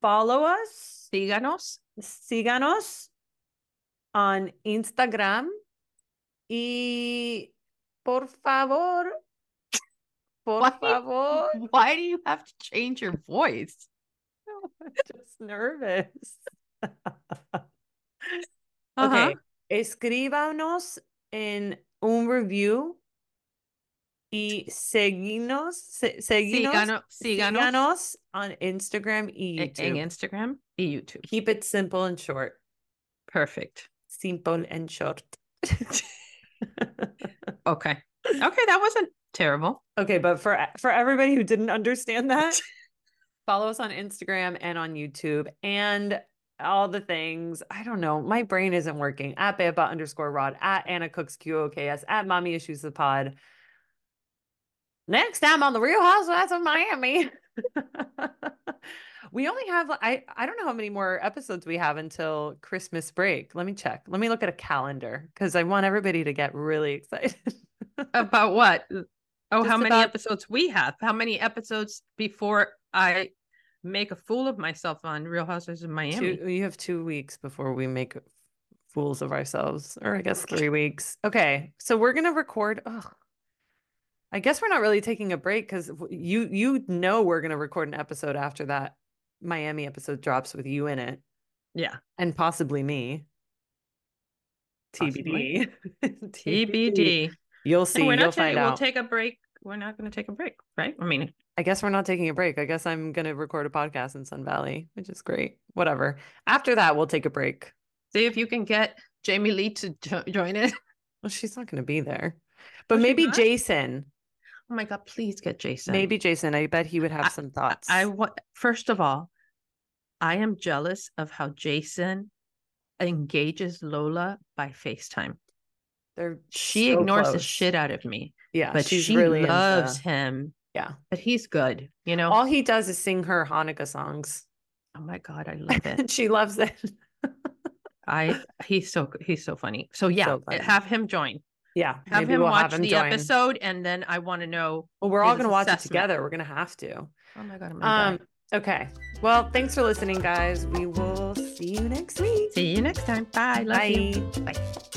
S1: follow us.
S2: Síganos.
S1: Síganos on Instagram. Y por favor, por
S2: Why-
S1: favor.
S2: Why do you have to change your voice?
S1: I'm just nervous.
S2: Uh-huh.
S1: Okay, escríbanos en un review y seguinos, se- seguinos,
S2: Síganos, síganos
S1: síganos on Instagram y
S2: en, en
S1: YouTube.
S2: Instagram y YouTube.
S1: Keep it simple and short.
S2: Perfect.
S1: Simple and short.
S2: Okay. Okay, that wasn't terrible.
S1: okay, but for for everybody who didn't understand that, follow us on Instagram and on YouTube and all the things. I don't know. My brain isn't working. At Beba underscore Rod, at Ana Cooks QOKS, at Mami Issues the Pod. Next time on the Real Housewives of Miami. we only have I I don't know how many more episodes we have until Christmas break. Let me check. Let me look at a calendar because I want everybody to get really excited.
S2: About what? Oh,
S1: Just
S2: how many
S1: about-
S2: episodes we have? How many episodes before I make a fool of myself on Real Housewives of Miami.
S1: Two, you have two weeks before we make fools of ourselves, or I guess three weeks. Okay, so we're gonna record. Ugh. I guess we're not really taking a break because you you know we're gonna record an episode after that Miami episode drops with you in it.
S2: Yeah,
S1: and possibly me. TBD.
S2: TBD.
S1: You'll see.
S2: we're
S1: You'll
S2: not
S1: find out.
S2: We'll take a break. We're not going to take a break, right? I mean,
S1: I guess we're not taking a break. I guess I'm going to record a podcast in Sun Valley, which is great. Whatever. After that, we'll take a break.
S2: See if you can get Jamie Lee to jo- join it.
S1: Well, she's not going to be there, but
S2: Oh,
S1: maybe? Jason.
S2: Oh my God, please get Jason.
S1: Maybe Jason. I bet he would have some thoughts.
S2: I want, first of all, I am jealous of how Jason engages Lola by FaceTime.
S1: They're
S2: She
S1: so
S2: ignores the shit out of me,
S1: Yeah,
S2: but she
S1: really
S2: loves
S1: into-
S2: him.
S1: Yeah,
S2: But he's good, you know?
S1: all he does is sing her Hanukkah songs,
S2: oh my God, I love it.
S1: she loves it.
S2: I he's so he's so funny. So yeah,
S1: So funny.
S2: have him join.
S1: Yeah,
S2: Have
S1: maybe
S2: him
S1: we'll
S2: watch
S1: have him
S2: the
S1: join.
S2: episode, and then I want to know.
S1: Well, we're all going to watch it together. We're going to have to.
S2: Oh my God,
S1: Um. Okay. Well, thanks for listening, guys. We will see you next week.
S2: See you next time. Bye. Love you.
S1: Bye. Bye.